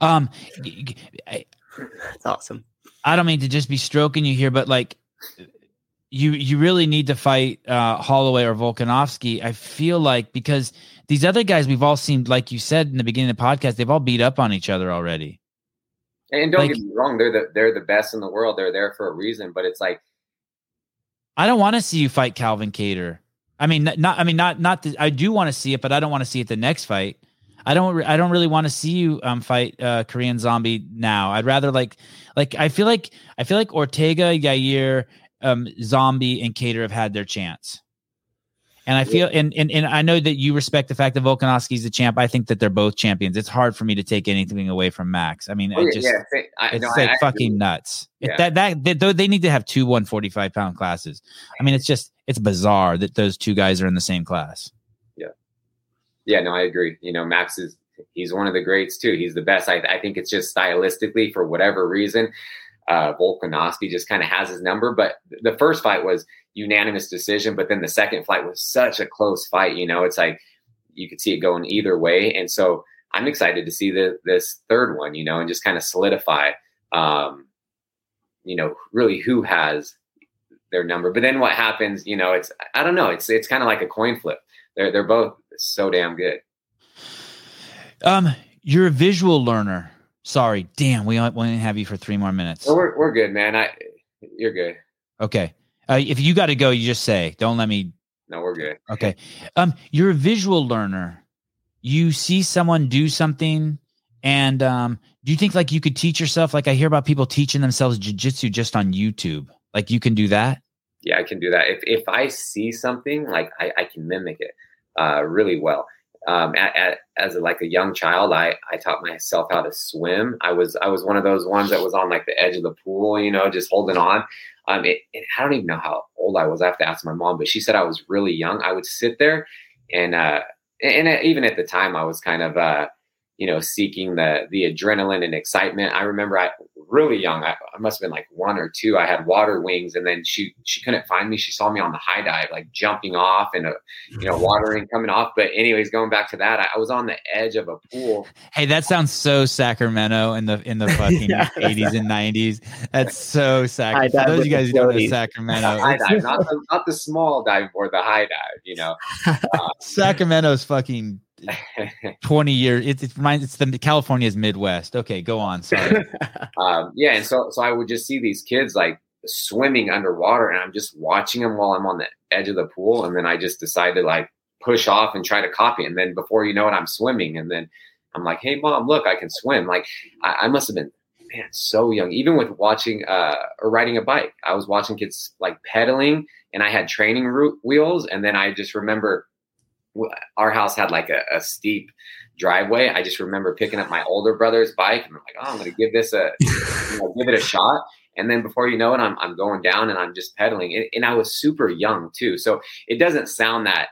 Um, that's awesome. I don't mean to just be stroking you here, but like you you really need to fight uh, Holloway or Volkanovski. I feel like because these other guys we've all seen, like you said in the beginning of the podcast, they've all beat up on each other already. And don't like, get me wrong, they're the they're the best in the world. They're there for a reason. But it's like I don't want to see you fight Calvin Kattar. I mean, not I mean not not the, I do want to see it, but I don't want to see it the next fight. I don't I don't really want to see you um fight uh Korean Zombie now. I'd rather like like I feel like I feel like Ortega, Yair, um Zombie and Kattar have had their chance. And I feel, and, and and I know that you respect the fact that Volkanovski's the champ. I think that they're both champions. It's hard for me to take anything away from Max. I mean, oh, just yeah, I, it's no, like I, fucking I, nuts. Yeah. That that they, they need to have two 145 pound classes. I mean, it's just it's bizarre that those two guys are in the same class. Yeah, yeah, no, I agree. You know, Max is he's one of the greats too. He's the best. I, I think it's just stylistically for whatever reason, uh, Volkanovski just kind of has his number. But the first fight was unanimous decision. But then the second fight was such a close fight. You know, it's like you could see it going either way. And so I'm excited to see the, this third one, you know, and just kind of solidify, um, you know, really who has their number. But then what happens, you know, it's, I don't know. It's, it's kind of like a coin flip. They're, they're both so damn good. Um, you're a visual learner. Sorry, damn, we only have you for three more minutes. We're, we're good, man. I, you're good. Okay. Uh, if you got to go, you just say. Don't let me. No, we're good. Okay. Um, you're a visual learner. You see someone do something, and um, do you think like you could teach yourself? Like I hear about people teaching themselves jujitsu just on YouTube. Like you can do that. Yeah, I can do that. If if I see something, like I, I can mimic it uh, really well. Um, at, at, as a, like a young child, I, I taught myself how to swim. I was I was one of those ones that was on like the edge of the pool, you know, just holding on. Um, it, it, I don't even know how old I was. I have to ask my mom, but she said I was really young. I would sit there, and uh, and even at the time, I was kind of uh, you know, seeking the the adrenaline and excitement. I remember I really young. I, I, must have been like one or two. I had water wings, and then she she couldn't find me. She saw me on the high dive, like jumping off and a you know watering coming off. But anyways, going back to that, I, I, was on the edge of a pool. Hey, that sounds so Sacramento in the in the fucking eighties and nineties. That's so Sacramento. For those of you guys who don't know Sacramento, high dive, not the, not the small dive or the high dive. You know, uh, Sacramento's fucking 20 years it's it's, mine, it's the california's midwest. Okay go on sorry. Um, yeah and so so i would just see these kids like swimming underwater and i'm just watching them while i'm on the edge of the pool and then i just decide to like push off and try to copy and then before you know it i'm swimming and then i'm like hey mom look i can swim. Like i, I must have been man so young. Even with watching uh or riding a bike i was watching kids like pedaling and i had training route wheels and then i just remember our house had like a, a, steep driveway. I just remember picking up my older brother's bike and I'm like, oh, I'm going to give this a, you know, give it a shot. And then before you know it, I'm, I'm going down and I'm just pedaling. And, and I was super young too. So it doesn't sound that,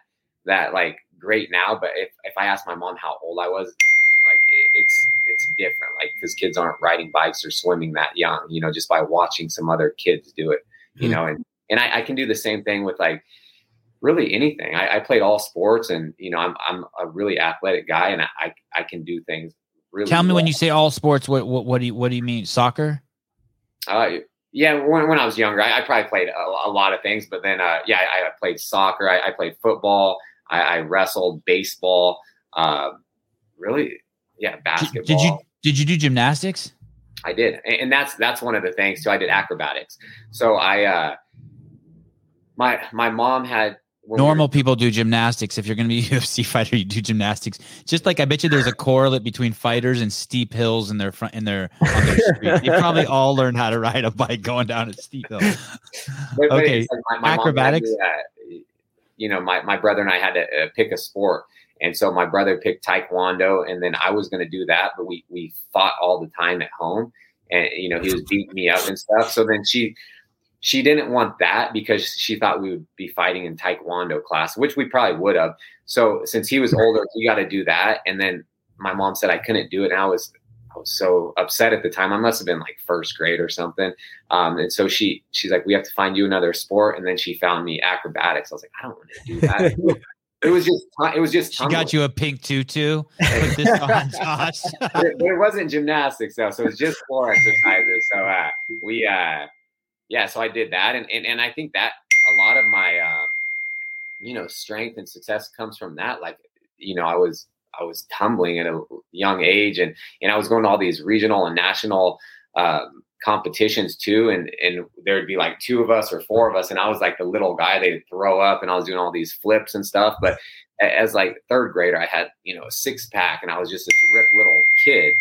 that like great now, but if, if I ask my mom how old I was, like it, it's, it's different. Like, cause kids aren't riding bikes or swimming that young, you know, just by watching some other kids do it, you mm-hmm. know, and, and I, I can do the same thing with like, really anything. I, I, played all sports, and you know, I'm I'm a really athletic guy, and I I can do things. Really Tell me well. when you say all sports, what what what do you what do you mean? Soccer? Uh, yeah, when, when I was younger, I, I probably played a, a, lot of things, but then uh, yeah, I, I played soccer. I, I played football. I, I wrestled, baseball. Uh, really, yeah, basketball. Did you did you do gymnastics? I did, and that's that's one of the things too. I did acrobatics. So I, uh, my my mom had Normal people do gymnastics. If you're going to be a UFC fighter, you do gymnastics. Just like I bet you there's a correlate between fighters and steep hills in their front in their on their street. you probably all learned how to ride a bike going down a steep hill. But, okay, but like my, my acrobatics. To, you know, my my brother and I had to uh, pick a sport, and so my brother picked taekwondo, and then I was going to do that, but we we fought all the time at home, and you know he was beating me up and stuff. So then she she didn't want that because she thought we would be fighting in taekwondo class, which we probably would have. So since he was older, he got to do that. And then my mom said I couldn't do it, and I was I was so upset at the time. I must have been like first grade or something. Um, and so she she's like, we have to find you another sport. And then she found me acrobatics. I was like, I don't want to do that. it was just it was just she got you a pink tutu. Put this on, Josh. it, it, wasn't gymnastics though, so it was just floor exercises. So uh, we uh, yeah, so I did that, and and and I think that a lot of my um, you know strength and success comes from that. Like you know, I was I was tumbling at a young age, and and I was going to all these regional and national um, competitions too, and and there'd be like two of us or four of us, and I was like the little guy they'd throw up, and I was doing all these flips and stuff. But as like third grader, I had you know a six pack, and I was just this ripped little kid.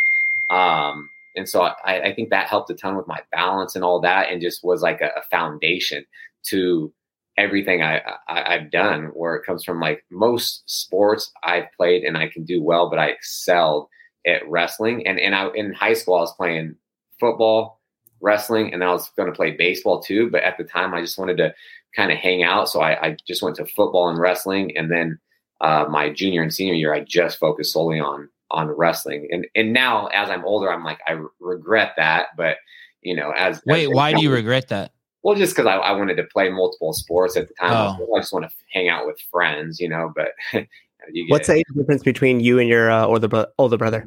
Um, and so I, I think that helped a ton with my balance and all that, and just was like a, a foundation to everything I, I have done where it comes from like most sports I've played and I can do well, but I excelled at wrestling. And and I in high school I was playing football, wrestling, and I was going to play baseball too. But at the time I just wanted to kind of hang out, so I, I, just went to football and wrestling. And then uh, my junior and senior year I just focused solely on on wrestling. And and now as I'm older, I'm like I regret that, but you know as wait, as, why do you regret that? Well, just because I, I, wanted to play multiple sports at the time. Oh. I just want to hang out with friends, you know. But you what's the age difference between you and your uh, older bro- older brother?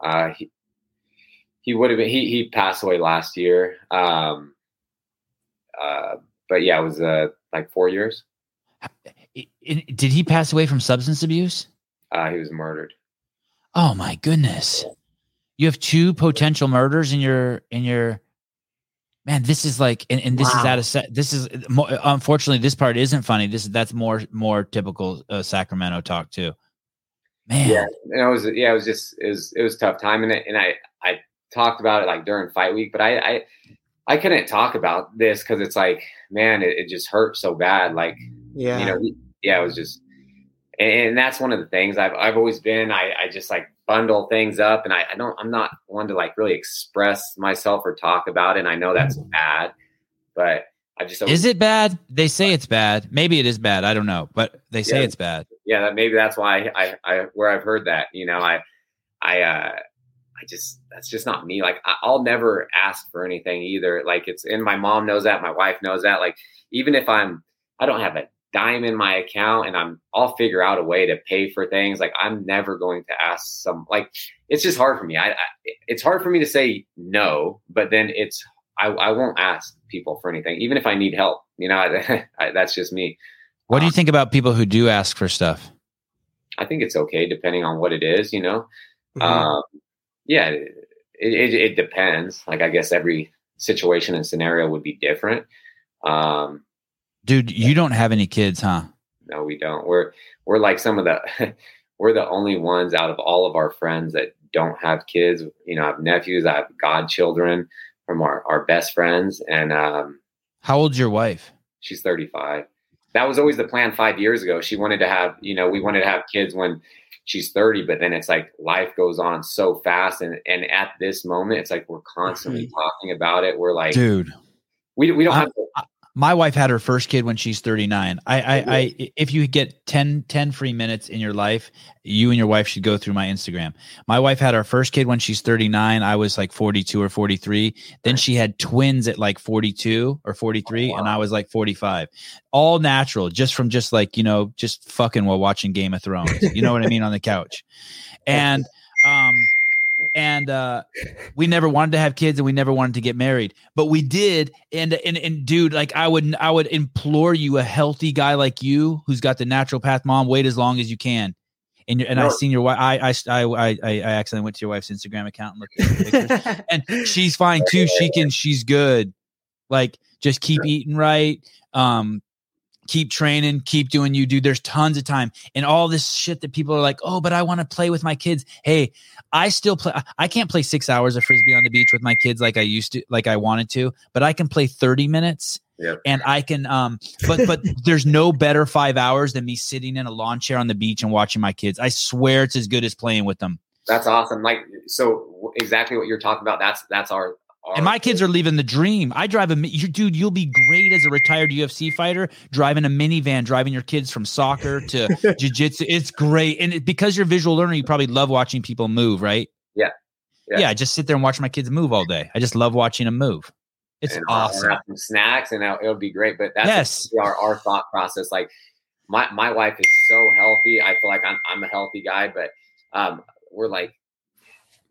Uh, he, he would have been. He he passed away last year. Um, uh, but yeah, it was uh like four years. Did he pass away from substance abuse? Uh, he was murdered. Oh my goodness! You have two potential murders in your in your man, this is like, and, and this wow. is out of set. This is unfortunately, this part isn't funny. This that's more more typical uh, Sacramento talk too. Man, yeah, and I was yeah, it was just it was it was tough time, and it, and I I talked about it like during fight week, but I I I couldn't talk about this because it's like man, it, it just hurt so bad. Like yeah, you know, yeah, it was just and that's one of the things I've I've always been. I I just like bundle things up, and I, I don't. I'm not one to like really express myself or talk about it. And I know that's mm-hmm. bad, but I just is it bad? They say it's bad. Maybe it is bad. I don't know, but they say yeah, it's bad. Yeah, that maybe that's why I, I where I've heard that. You know, I I uh I just that's just not me. Like I, I'll never ask for anything either. Like it's and my mom knows that. My wife knows that. Like even if I'm I don't have a dime in my account and I'm I'll figure out a way to pay for things. Like I'm never going to ask some like it's just hard for me. I, I it's hard for me to say no, but then it's I, I won't ask people for anything, even if I need help. You know, I, I, that's just me. What do you um, think about people who do ask for stuff? I think it's okay depending on what it is. You know, mm-hmm. um, yeah, it, it, it depends. Like I guess every situation and scenario would be different. Um, Dude, you don't have any kids, huh? No, we don't. We're we're like some of the we're the only ones out of all of our friends that don't have kids. You know, I have nephews, I have godchildren from our, our best friends. And um how old's your wife? She's 35. That was always the plan five years ago. She wanted to have, you know, we wanted to have kids when she's 30, but then it's like life goes on so fast. And and at this moment, it's like we're constantly mm-hmm. talking about it. We're like, dude, we, we don't I, have to, my wife had her first kid when she's 39 I, I i if you get 10 10 free minutes in your life you and your wife should go through my instagram. My wife had her first kid when she's 39 i was like 42 or 43 then she had twins at like 42 or 43 oh, wow. and i was like 45 all natural just from just like you know just fucking while watching game of thrones. You know what i mean? On the couch. And um and uh, we never wanted to have kids and we never wanted to get married but we did and and and dude like i would i would implore you a healthy guy like you who's got the natural path mom wait as long as you can and and no. I seen your wife. I, I I I I accidentally went to your wife's Instagram account and looked at pictures, and she's fine too. She can. She's good. Like just keep eating right. Um, keep training, keep doing you, dude. There's tons of time and all this shit that people are like, oh, but I want to play with my kids. Hey, I still play. I can't play six hours of frisbee on the beach with my kids like I used to, like I wanted to, but I can play 30 minutes. And I can, um, but but there's no better five hours than me sitting in a lawn chair on the beach and watching my kids. I swear it's as good as playing with them. That's awesome. Like so, exactly what you're talking about. That's that's our. And my kids are living the dream. I drive a you, dude. You'll be great as a retired UFC fighter, driving a minivan, driving your kids from soccer to jujitsu. It's great, and it, because you're a visual learner, you probably love watching people move, right? Yeah. yeah. Yeah. I just sit there and watch my kids move all day. I just love watching them move. It's and awesome. some snacks, and it'll, it'll be great. But that's Yes. our our thought process. Like my my wife is so healthy. I feel like I'm I'm a healthy guy, but um, we're like,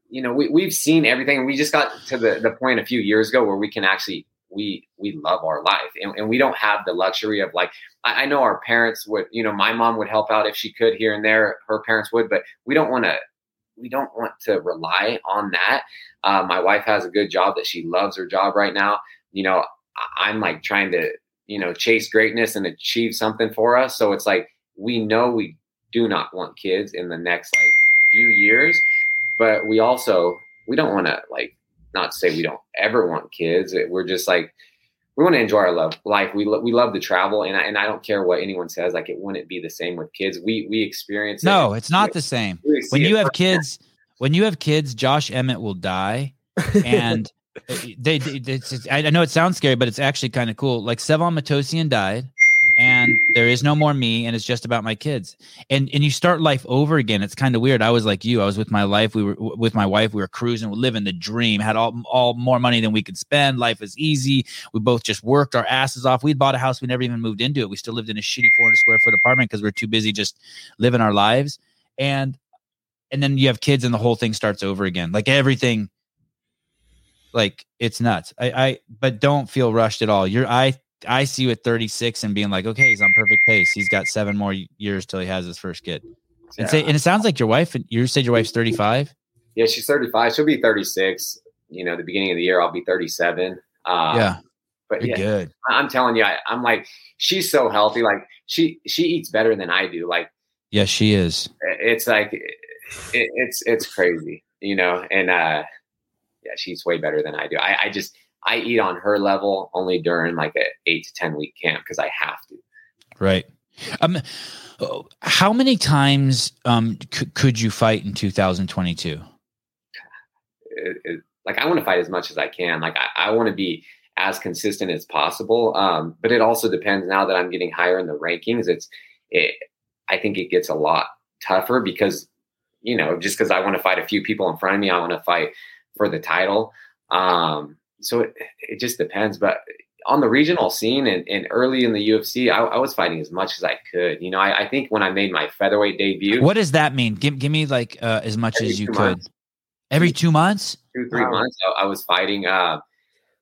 you know, we we've seen everything, we just got to the the point a few years ago where we can actually we we love our life, and, and we don't have the luxury of like I, I know our parents would, you know, my mom would help out if she could here and there. Her parents would, but we don't want to. We don't want to rely on that. Uh, my wife has a good job that she loves her job right now. You know, I- I'm like trying to, you know, chase greatness and achieve something for us. So it's like we know we do not want kids in the next like few years, but we also we don't want to like not say we don't ever want kids. We're just like we want to enjoy our love life. We lo- we love to travel, and I, and I don't care what anyone says. Like it wouldn't be the same with kids. We we experience it. No, it's not the same. When you have firsthand. kids, when you have kids, Josh Emmett will die, and uh, they, they it's, it's- I know it sounds scary, but it's actually kind of cool. Like Sevan Matossian died, and there is no more me, and it's just about my kids. And and you start life over again. It's kind of weird. I was like you. I was with my life. We were with my wife. We were cruising, living the dream. Had all all more money than we could spend. Life was easy. We both just worked our asses off. We'd bought a house. We never even moved into it. We still lived in a shitty 400 square foot apartment because we are too busy just living our lives. And and then you have kids and the whole thing starts over again like everything like it's nuts i i but don't feel rushed at all you're i i see you at 36 and being like okay he's on perfect pace he's got seven more years till he has his first kid and say and it sounds like your wife you said your wife's 35 Yeah, she's 35. She'll be 36. You know, the beginning of the year, I'll be 37. Um, yeah but you're yeah, good I'm telling you, I, I'm like, she's so healthy. Like she she eats better than I do. Like yes she is it's like it, it's it's crazy, you know. And uh, yeah, she's way better than I do. I, I just I eat on her level only during like a eight to ten week camp because I have to. right um how many times um c- could you fight in 2022 it, it, like I want to fight as much as I can. Like I, I want to be as consistent as possible. Um, but it also depends now that I'm getting higher in the rankings. It's it, I think it gets a lot tougher because you know just because I want to fight a few people in front of me, I want to fight for the title. Um, so it, it just depends. But on the regional scene and, and early in the UFC, I, I was fighting as much as I could. You know, I, I think when I made my featherweight debut, what does that mean give, give me like uh, as much as you could months. every two months two three Wow. months I, I was fighting uh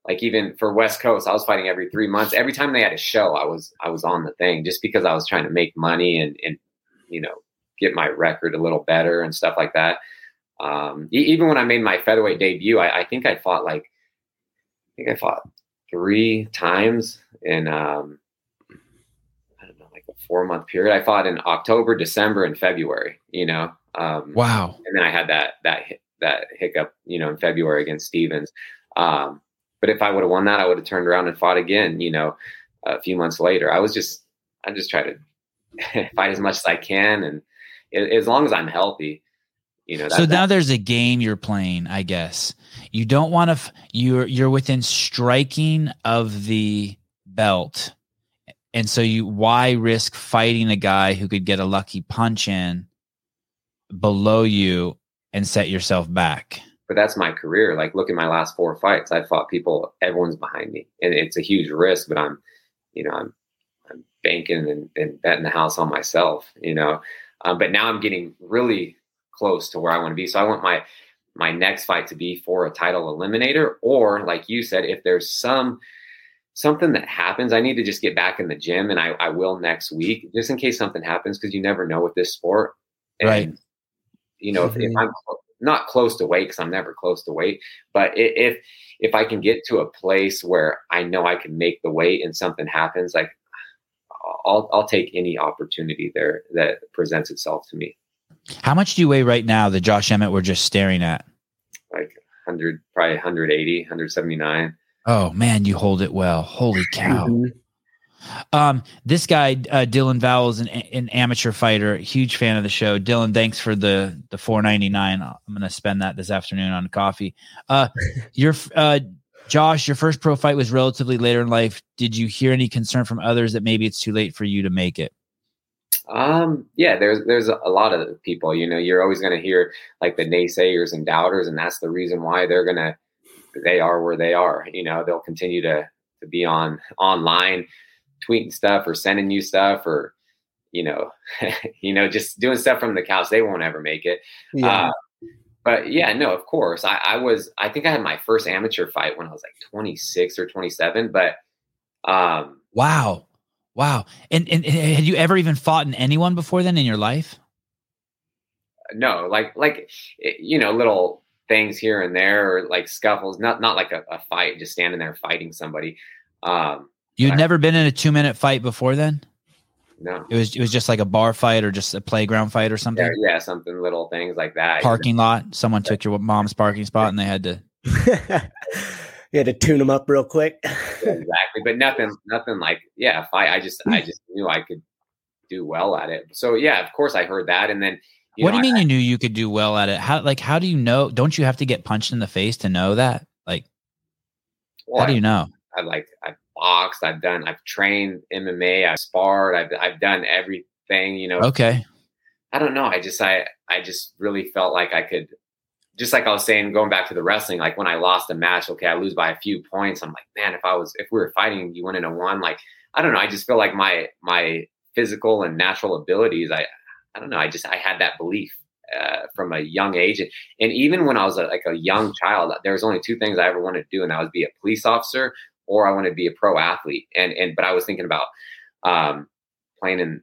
like even for west coast i was fighting every three months every time they had a show i was i was on the thing just because i was trying to make money and and you know get my record a little better and stuff like that um e- even when i made my featherweight debut i, I think i fought like think i fought three times in um i don't know like a four month period i fought in october december and february you know um wow and then I had that that that hiccup, you know, in February against Stephens. Um, but if I would have won that, I would have turned around and fought again. You know, a few months later. I was just I just try to fight as much as I can, and as long as I'm healthy, you know. That, so that- now there's a game you're playing, I guess. You don't want to. F- you're you're within striking of the belt, and so you why risk fighting a guy who could get a lucky punch in below you and set yourself back? but that's my career. Like, look at my last four fights. I fought people. Everyone's behind me, and it's a huge risk. But I'm, you know, I'm I'm banking and, and betting the house on myself. You know, um, but now I'm getting really close to where I want to be. So I want my my next fight to be for a title eliminator, or like you said, if there's some something that happens, I need to just get back in the gym, and I, I will next week, just in case something happens, because you never know with this sport. And, Right. You know, if, if Mhm. I'm not close to weight, because I'm never close to weight, but if if I can get to a place where I know I can make the weight and something happens, like I'll I'll take any opportunity there that presents itself to me. How much do you weigh right now? The Josh Emmett we're just staring at. Like 100, probably 180, 179. Oh man, you hold it well. Holy cow! Um, this guy, uh, Dylan Vowell, is an, an amateur fighter. Huge fan of the show. Dylan, thanks for the the four ninety nine. I'm gonna spend that this afternoon on coffee. Uh, your uh, Josh, your first pro fight was relatively later in life. Did you hear any concern from others that maybe it's too late for you to make it? Um, yeah, there's there's a lot of people. You know, you're always going to hear like the naysayers and doubters, and that's the reason why they're gonna they are where they are. You know, they'll continue to to be on online, tweeting stuff or sending you stuff or you know, you know, just doing stuff from the couch. They won't ever make it. Yeah. Uh, but yeah, no, of course. I, I, was, I think I had my first amateur fight when I was like 26 or 27. But um, wow, wow. And, and, and had you ever even fought in anyone before then in your life? No, like, like, eh, you know, little things here and there or like scuffles, not, not like a, a fight, just standing there fighting somebody. Um, You'd never been in a two minute fight before then? No. It was it was just like a bar fight or just a playground fight or something. Yeah, yeah something little things like that. Parking lot. Someone took your mom's parking spot and they had to. you had to tune them up real quick. exactly, but nothing, nothing like yeah. Fight. I I just, I hmm. just knew I could do well at it. So yeah, of course I heard that, and then. what know, do you mean I, you knew you could do well at it? How like how do you know? Don't you have to get punched in the face to know that? Like, well, how do you know? I like I boxed, I've done, I've trained MMA, I've sparred, I've, I've done everything, you know. Okay. I don't know. I just, I, I just really felt like I could, just like I was saying, going back to the wrestling, like when I lost a match, okay, I lose by a few points. I'm like, man, if I was, if we were fighting, you wouldn't have won. Like, I don't know. I just feel like my, my physical and natural abilities, I, I don't know. I just, I had that belief uh, from a young age. And, and even when I was a, like a young child, there was only two things I ever wanted to do, and that was be a police officer or I want to be a pro athlete. And and but I was thinking about um, playing in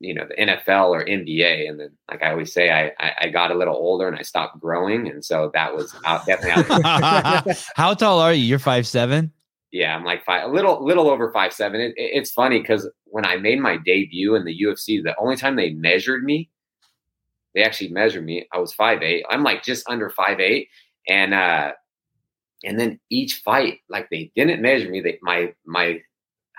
you know the NFL or NBA, and then like I always say, I, I, I got a little older and I stopped growing, and so that was out, definitely. Out How tall are you? You're five seven. Yeah, I'm like five, a little little over five seven. It, it, it's funny because when I made my debut in the UFC, the only time they measured me, they actually measured me. I was five eight. I'm like just under five eight, and uh, and then each fight, like they didn't measure me. They, my my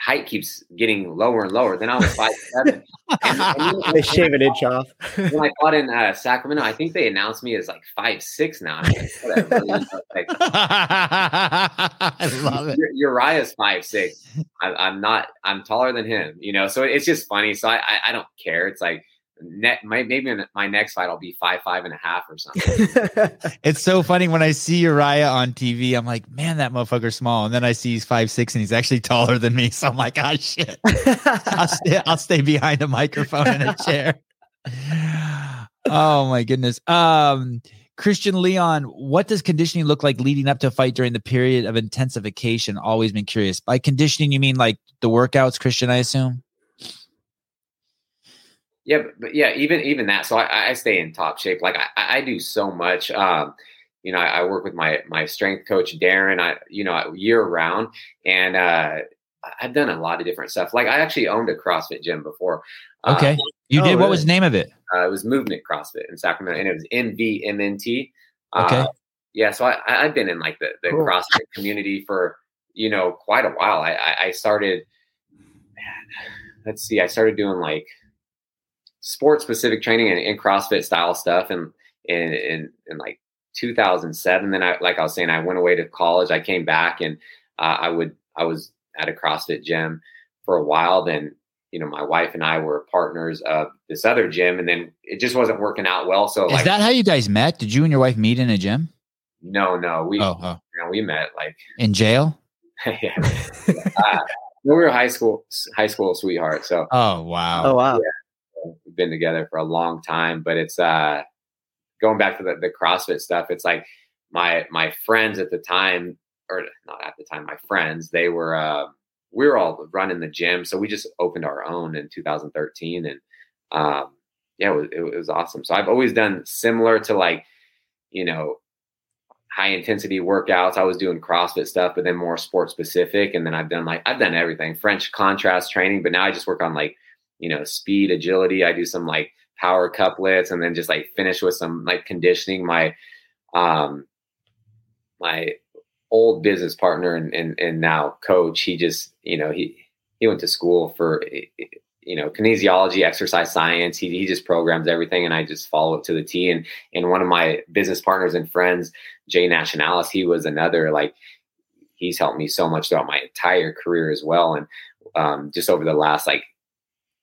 height keeps getting lower and lower. Then I was five seven. and, and they shave an inch off. when I fought in uh, Sacramento, I think they announced me as like five six now. Like, like, I love it. Urijah's five six. I, am not. I'm taller than him. You know, so it's just funny. So I, I, I don't care. It's like net my, maybe in my next fight I'll be five five and a half or something. it's so funny when I see Urijah on TV. I'm like, man, that motherfucker's small, and then I see he's five six and he's actually taller than me. So I'm like, ah, oh, shit. I'll stay, I'll stay behind a microphone in a chair. oh my goodness. Um, Christian Leon, what does conditioning look like leading up to a fight during the period of intensification? Always been curious. By conditioning, you mean like the workouts, Christian? I assume. Yeah, but, but, yeah, even even that. So I, I stay in top shape. Like I, I do so much. Um, you know, I, I, work with my my strength coach Darren. I you know year round, and uh, I've done a lot of different stuff. Like I actually owned a CrossFit gym before. Okay, uh, you oh, did. What was the name of it? Uh, it was Movement CrossFit in Sacramento, and it was MVMNT. Okay. Uh, yeah, so I, I've been in like the the cool. CrossFit community for you know quite a while. I I started. Man, let's see, I started doing like sports specific training and, and CrossFit style stuff and in, in, in like 2007. Then I, like I was saying, I went away to college. I came back and uh, I would, I was at a CrossFit gym for a while. Then, you know, my wife and I were partners of this other gym and then it just wasn't working out well. So is like, that how you guys met? Did you and your wife meet in a gym? No, no. We, oh, oh. You know, we met like in jail. yeah. uh, we were high school, high school sweethearts. So, oh, wow. Oh, wow. Yeah we've been together for a long time, but it's uh going back to the, the CrossFit stuff. It's like my my friends at the time, or not at the time, my friends, they were uh we were all running the gym, so we just opened our own in 2013, and um yeah, it was, it was awesome. So I've always done similar to like you know high intensity workouts. I was doing CrossFit stuff, but then more sport specific. And then I've done like I've done everything French contrast training, but now I just work on like you know, speed, agility. I do some like power couplets and then just like finish with some like conditioning. My um my old business partner and and, and now coach, he just, you know, he he went to school for you know kinesiology exercise science he, he just programs everything and i just follow it to the t and and one of my business partners and friends jay nationalis he was another like he's helped me so much throughout my entire career as well and um, just over the last like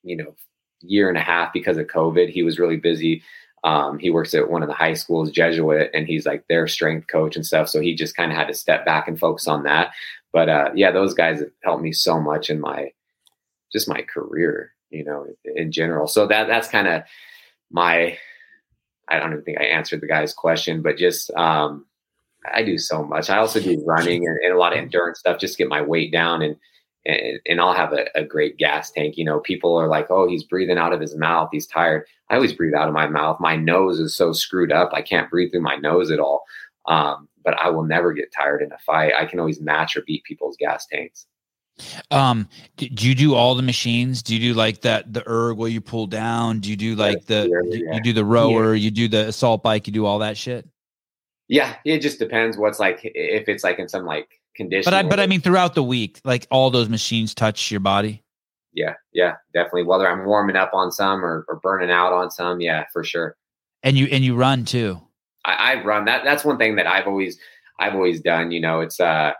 you know year and a half because of covid he was really busy um, he works at one of the high schools jesuit and he's like their strength coach and stuff so he just kind of had to step back and focus on that but uh, yeah those guys have helped me so much in my just my career, you know, in general. So that that's kind of my. I don't even think I answered the guy's question, but just um, I do so much. I also do running and, and, a lot of endurance stuff just to get my weight down and and, and I'll have a, a, great gas tank. You know, people are like, oh, he's breathing out of his mouth. He's tired. I always breathe out of my mouth. My nose is so screwed up. I can't breathe through my nose at all. Um, but I will never get tired in a fight. I can always match or beat people's gas tanks. Um, do, you do all the machines? Do you do like that the erg where you pull down? Do you do like the yeah. you do the rower? Yeah. You do the assault bike? You do all that shit? Yeah, it just depends. What's like if it's like in some like condition. But I but I mean throughout the week, like all those machines touch your body. Yeah, yeah, definitely. Whether I'm warming up on some or, or burning out on some, yeah, for sure. And you and you run too. I, I run. That that's one thing that I've always I've always done. You know, it's uh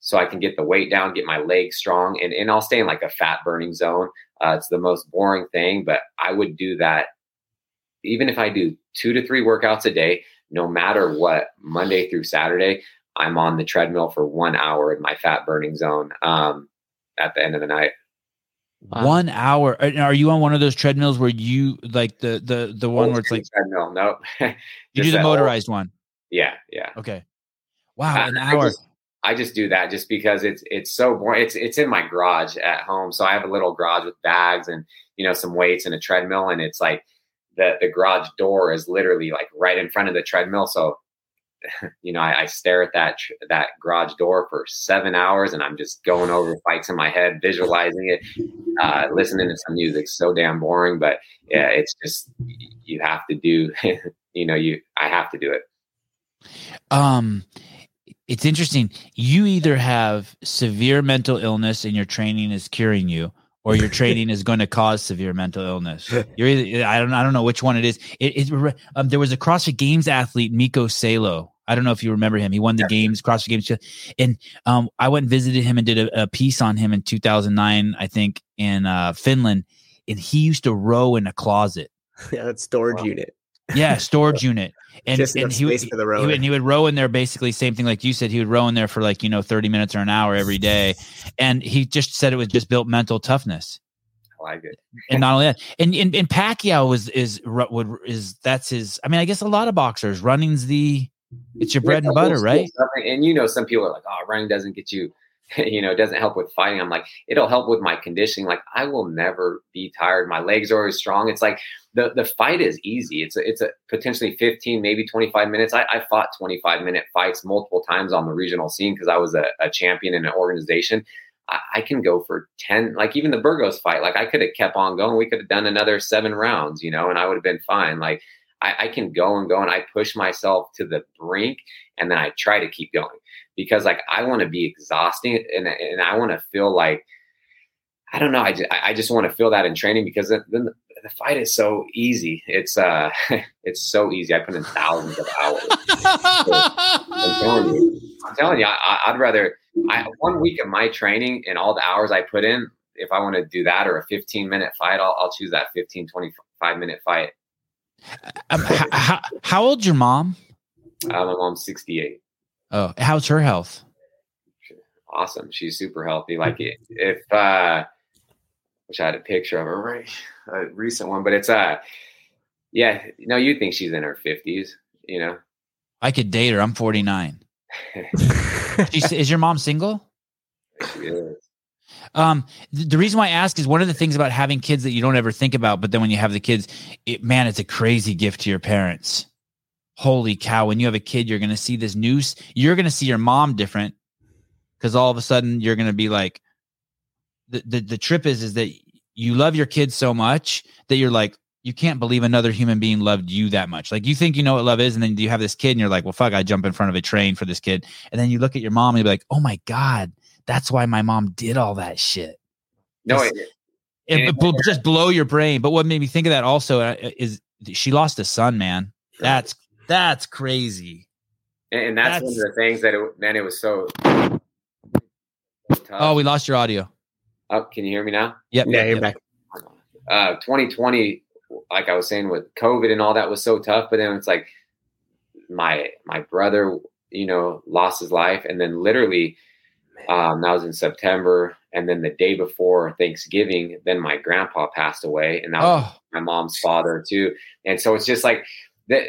so I can get the weight down, get my legs strong, and, and I'll stay in like a fat burning zone. Uh, it's the most boring thing, but I would do that even if I do two to three workouts a day, no matter what, Monday through Saturday, I'm on the treadmill for one hour in my fat burning zone um, at the end of the night. Wow. One hour. Are you on one of those treadmills where you like the the the one where it's like treadmill? Nope. you do the motorized one. Yeah, yeah. Okay. Wow, an hour. Just, I just do that just because it's it's so boring. It's it's in my garage at home, so I have a little garage with bags and you know some weights and a treadmill, and it's like the the garage door is literally like right in front of the treadmill. So you know I, I stare at that that garage door for seven hours, and I'm just going over fights in my head, visualizing it, uh, listening to some music. So damn boring, but yeah, it's just you have to do. you know, you I have to do it. Um it's interesting. You either have severe mental illness and your training is curing you, or your training is going to cause severe mental illness. You're either, I don't I don't know which one it is. It, it um, there was a CrossFit Games athlete, Mikko Salo. I don't know if you remember him. He won the yeah. games, CrossFit Games, and um, I went and visited him and did a, a, piece on him in 2009, I think, in uh, Finland. And he used to row in a closet. Yeah, that's storage wow. unit. Yeah, storage unit. And, and he, would, he, would, and he would row in there basically same thing like you said he would row in there for like you know 30 minutes or an hour every day and he just said it was just built mental toughness I like it. and not only that, and, and and Pacquiao was is would is that's his. I mean, I guess a lot of boxers running's the it's your bread and butter, right? And you know, some people are like, "Oh, running doesn't get you you know, it doesn't help with fighting. I'm like, it'll help with my conditioning. Like, I will never be tired. My legs are always strong. It's like the the fight is easy. It's a, it's a potentially 15, maybe 25 minutes. I, I fought 25 minute fights multiple times on the regional scene because I was a, a, champion in an organization. I, I, can go for 10, like even the Burgos fight. Like, I could have kept on going. We could have done another seven rounds, you know, and I would have been fine. Like, I, I can go and go, and I push myself to the brink, and then I try to keep going because like I want to be exhausting and and I want to feel like I don't know. I just, I just want to feel that in training because then the, the fight is so easy. It's uh, it's so easy. I put in thousands of hours. I'm telling you, I'm telling you, I, would rather I one week of my training and all the hours I put in. If I want to do that or a 15 minute fight, I'll, I'll choose that 15, 25 minute fight. Um, how, how old's your mom? Uh, my mom's 68. Oh, how's her health? Awesome. She's super healthy. Like if uh wish I had a picture of her, right? A recent one, but it's uh yeah, no, you think she's in her fifties, you know. I could date her. I'm 49. is your mom single? She is. Um, the reason why I ask is one of the things about having kids that you don't ever think about, but then when you have the kids, it, man, it's a crazy gift to your parents holy cow, when you have a kid, you're going to see this news. You're going to see your mom different because all of a sudden you're going to be like, the, the, the trip is, is that you love your kids so much that you're like, you can't believe another human being loved you that much. Like you think you know what love is, and then you have this kid, and you're like, "Well, fuck, I jump in front of a train for this kid." And then you look at your mom, and you're like, "Oh my god, that's why my mom did all that shit." No, it, It, And- just blow your brain. But what made me think of that also uh, is she lost a son, man. That's that's crazy. and, and that's, one of the things that it, man, it was so. tough. Oh, we lost your audio. Oh, can you hear me now? Yep. Yeah, yep, you're yep. back. uh 2020 like i was saying with covid and all that was so tough but then it's like my my brother you know lost his life and then literally um that was in september and then the day before thanksgiving then my grandpa passed away and that was Oh, my mom's father too and so it's just like that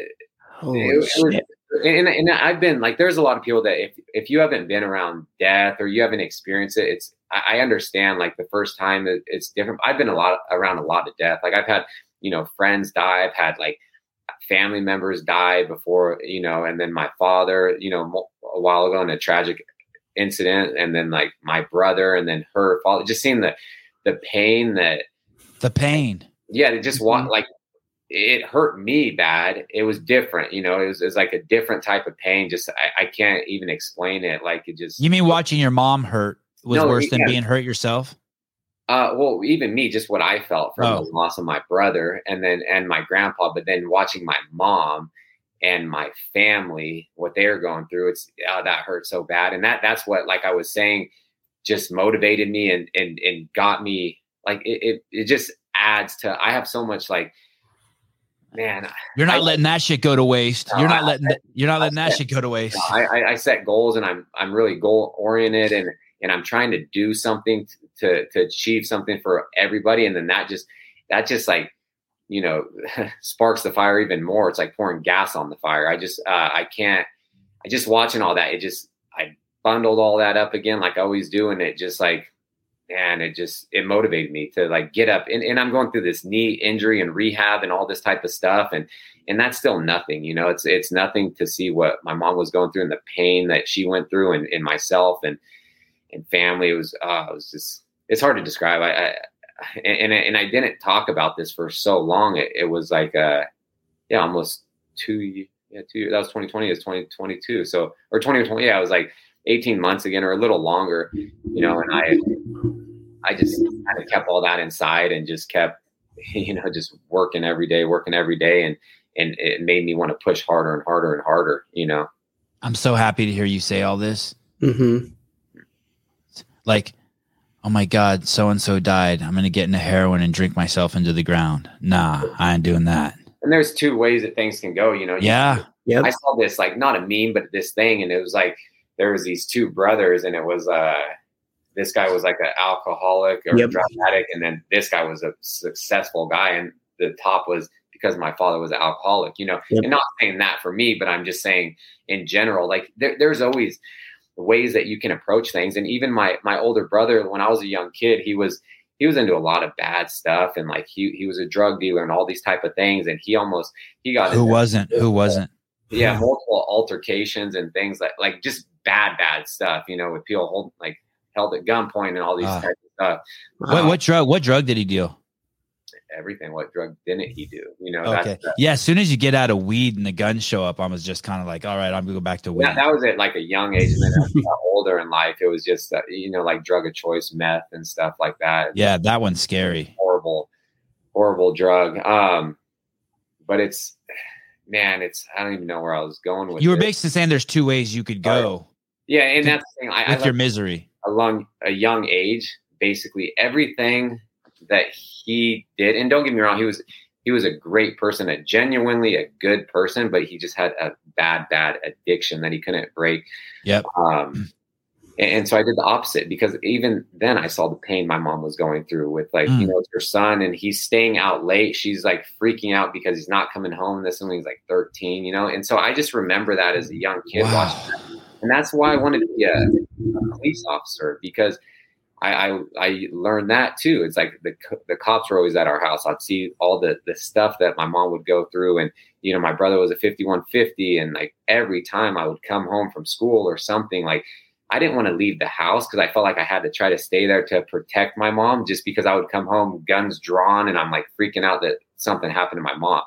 Holy it was- and, and I've been like, there's a lot of people that if if you haven't been around death or you haven't experienced it, it's I, I understand. Like the first time, it, it's different. I've been a lot around a lot of death. Like I've had you know friends die. I've had like family members die before you know, and then my father, you know, a while ago in a tragic incident, and then like my brother, and then her father. Just seeing the the pain that the pain. yeah, it just want mm-hmm. like it hurt me bad. It was different, you know. It was, it was like a different type of pain. Just I, I can't even explain it. Like it just. You mean watching your mom hurt was No, worse than yeah. being hurt yourself? Uh, well, even me, just what I felt from Oh. the loss of my brother, and then and my grandpa, but then watching my mom and my family, what they were going through, it's oh, that hurt so bad, and that that's what, like I was saying, just motivated me and and and got me like it it, it just adds to. I have so much like, man, You're not I- letting that shit go to waste. No, You're not I- letting that, you're not letting that I- shit go to waste. I, I, I set goals and I'm I'm really goal oriented and and I'm trying to do something to to achieve something for everybody and then that just that just like you know sparks the fire even more. It's like pouring gas on the fire. I just uh, I can't. I just watching all that. It just I bundled all that up again like I always do and it just like man it just it motivated me to like get up. And, and I'm going through this knee injury and rehab and all this type of stuff and and that's still nothing you know? It's it's nothing to see what my mom was going through and the pain that she went through and, and myself and and family. It was uh it was just it's hard to describe. I, I and, and i didn't talk about this for so long. It, it was like uh yeah almost two yeah two years that was 2020 is 2022 so or 2020 yeah it was like 18 months again or a little longer you know and i i just kind of kept all that inside and just kept you know just working every day working every day and and it made me want to push harder and harder and harder you know I'm so happy to hear you say all this. hmm Like, oh my God, so and so died. I'm gonna get into heroin and drink myself into the ground. Nah, I ain't doing that. and there's two ways that things can go you know You- Yeah. Yep. I saw this like not a meme, but this thing, and it was like there was these two brothers, and it was uh this guy was like an alcoholic or Yep. drug addict, and then this guy was a successful guy, and the top was because my father was an alcoholic, you know. Yep. And not saying that for me, but I'm just saying in general, like there, there's always ways that you can approach things, and even my my older brother, when I was a young kid, he was he was into a lot of bad stuff, and like he he was a drug dealer and all these type of things, and he almost he got Who wasn't? Who wasn't? yeah, multiple altercations and things like like just bad, bad stuff. You know, with people holding like held at gunpoint and all these Ah. types of stuff. What what drug? What drug did he deal? Everything. What drug didn't he do? You know, Okay. that's, Yeah. As soon as you get out of weed and the guns show up, I was just kind of like, all right, I'm gonna go back to weed. that, that was at like a young age, and then I got older in life, it was just uh, you know like drug of choice, meth and stuff like that. Yeah, that one's scary. horrible, horrible drug. Um, but it's man, it's I don't even know where I was going with. You were this. basically saying there's two ways you could go yeah, and that's the thing. I, I with like your misery. A long a young age basically everything that he did and don't get me wrong he was he was a great person a genuinely a good person but he just had a bad bad addiction that he couldn't break Yep. um and, and so i did the opposite because even then i saw the pain my mom was going through with like Mm. you know it's her son and he's staying out late she's like freaking out because he's not coming home this when he's like 13 you know and so i just remember that as a young kid watching Wow. And that's why I wanted to be a, a police officer because I, I I learned that too. It's like the the cops were always at our house. I'd see all the the stuff that my mom would go through, and you know my brother was a fifty one fifty, and like every time I would come home from school or something, like I didn't want to leave the house because I felt like I had to try to stay there to protect my mom, just because I would come home guns drawn, and I'm like freaking out that something happened to my mom.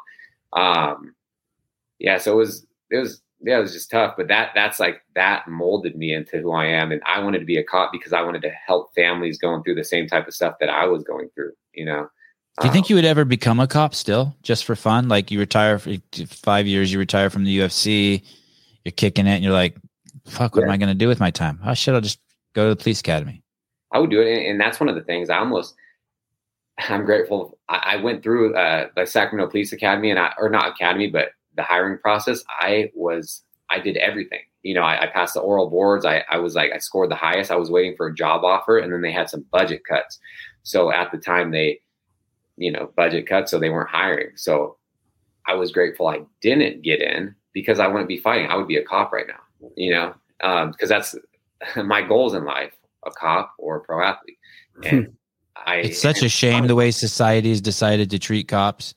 Um, yeah, so it was it was yeah, it was just tough. But that that's like that molded me into who I am, and I wanted to be a cop because I wanted to help families going through the same type of stuff that I was going through. You know. Do you think um, you would ever become a cop still, just for fun? Like you retire for five years, you retire from the UFC, you're kicking it, and you're like, "Fuck, what yeah. am I going to do with my time? Oh shit, I'll just go to the police academy." I would do it, and that's one of the things I almost. I'm grateful. I, went through uh, the Sacramento Police Academy, and I, or not academy, but the hiring process, I was I did everything. You know, I, I, passed the oral boards. I, I was like I scored the highest. I was waiting for a job offer, and then they had some budget cuts. So at the time they, you know, budget cuts, so they weren't hiring. So I was grateful I didn't get in because I wouldn't be fighting. I would be a cop right now. You know, because um, that's my goals in life: a cop or a pro athlete. And I, it's such a shame the way society has decided to treat cops.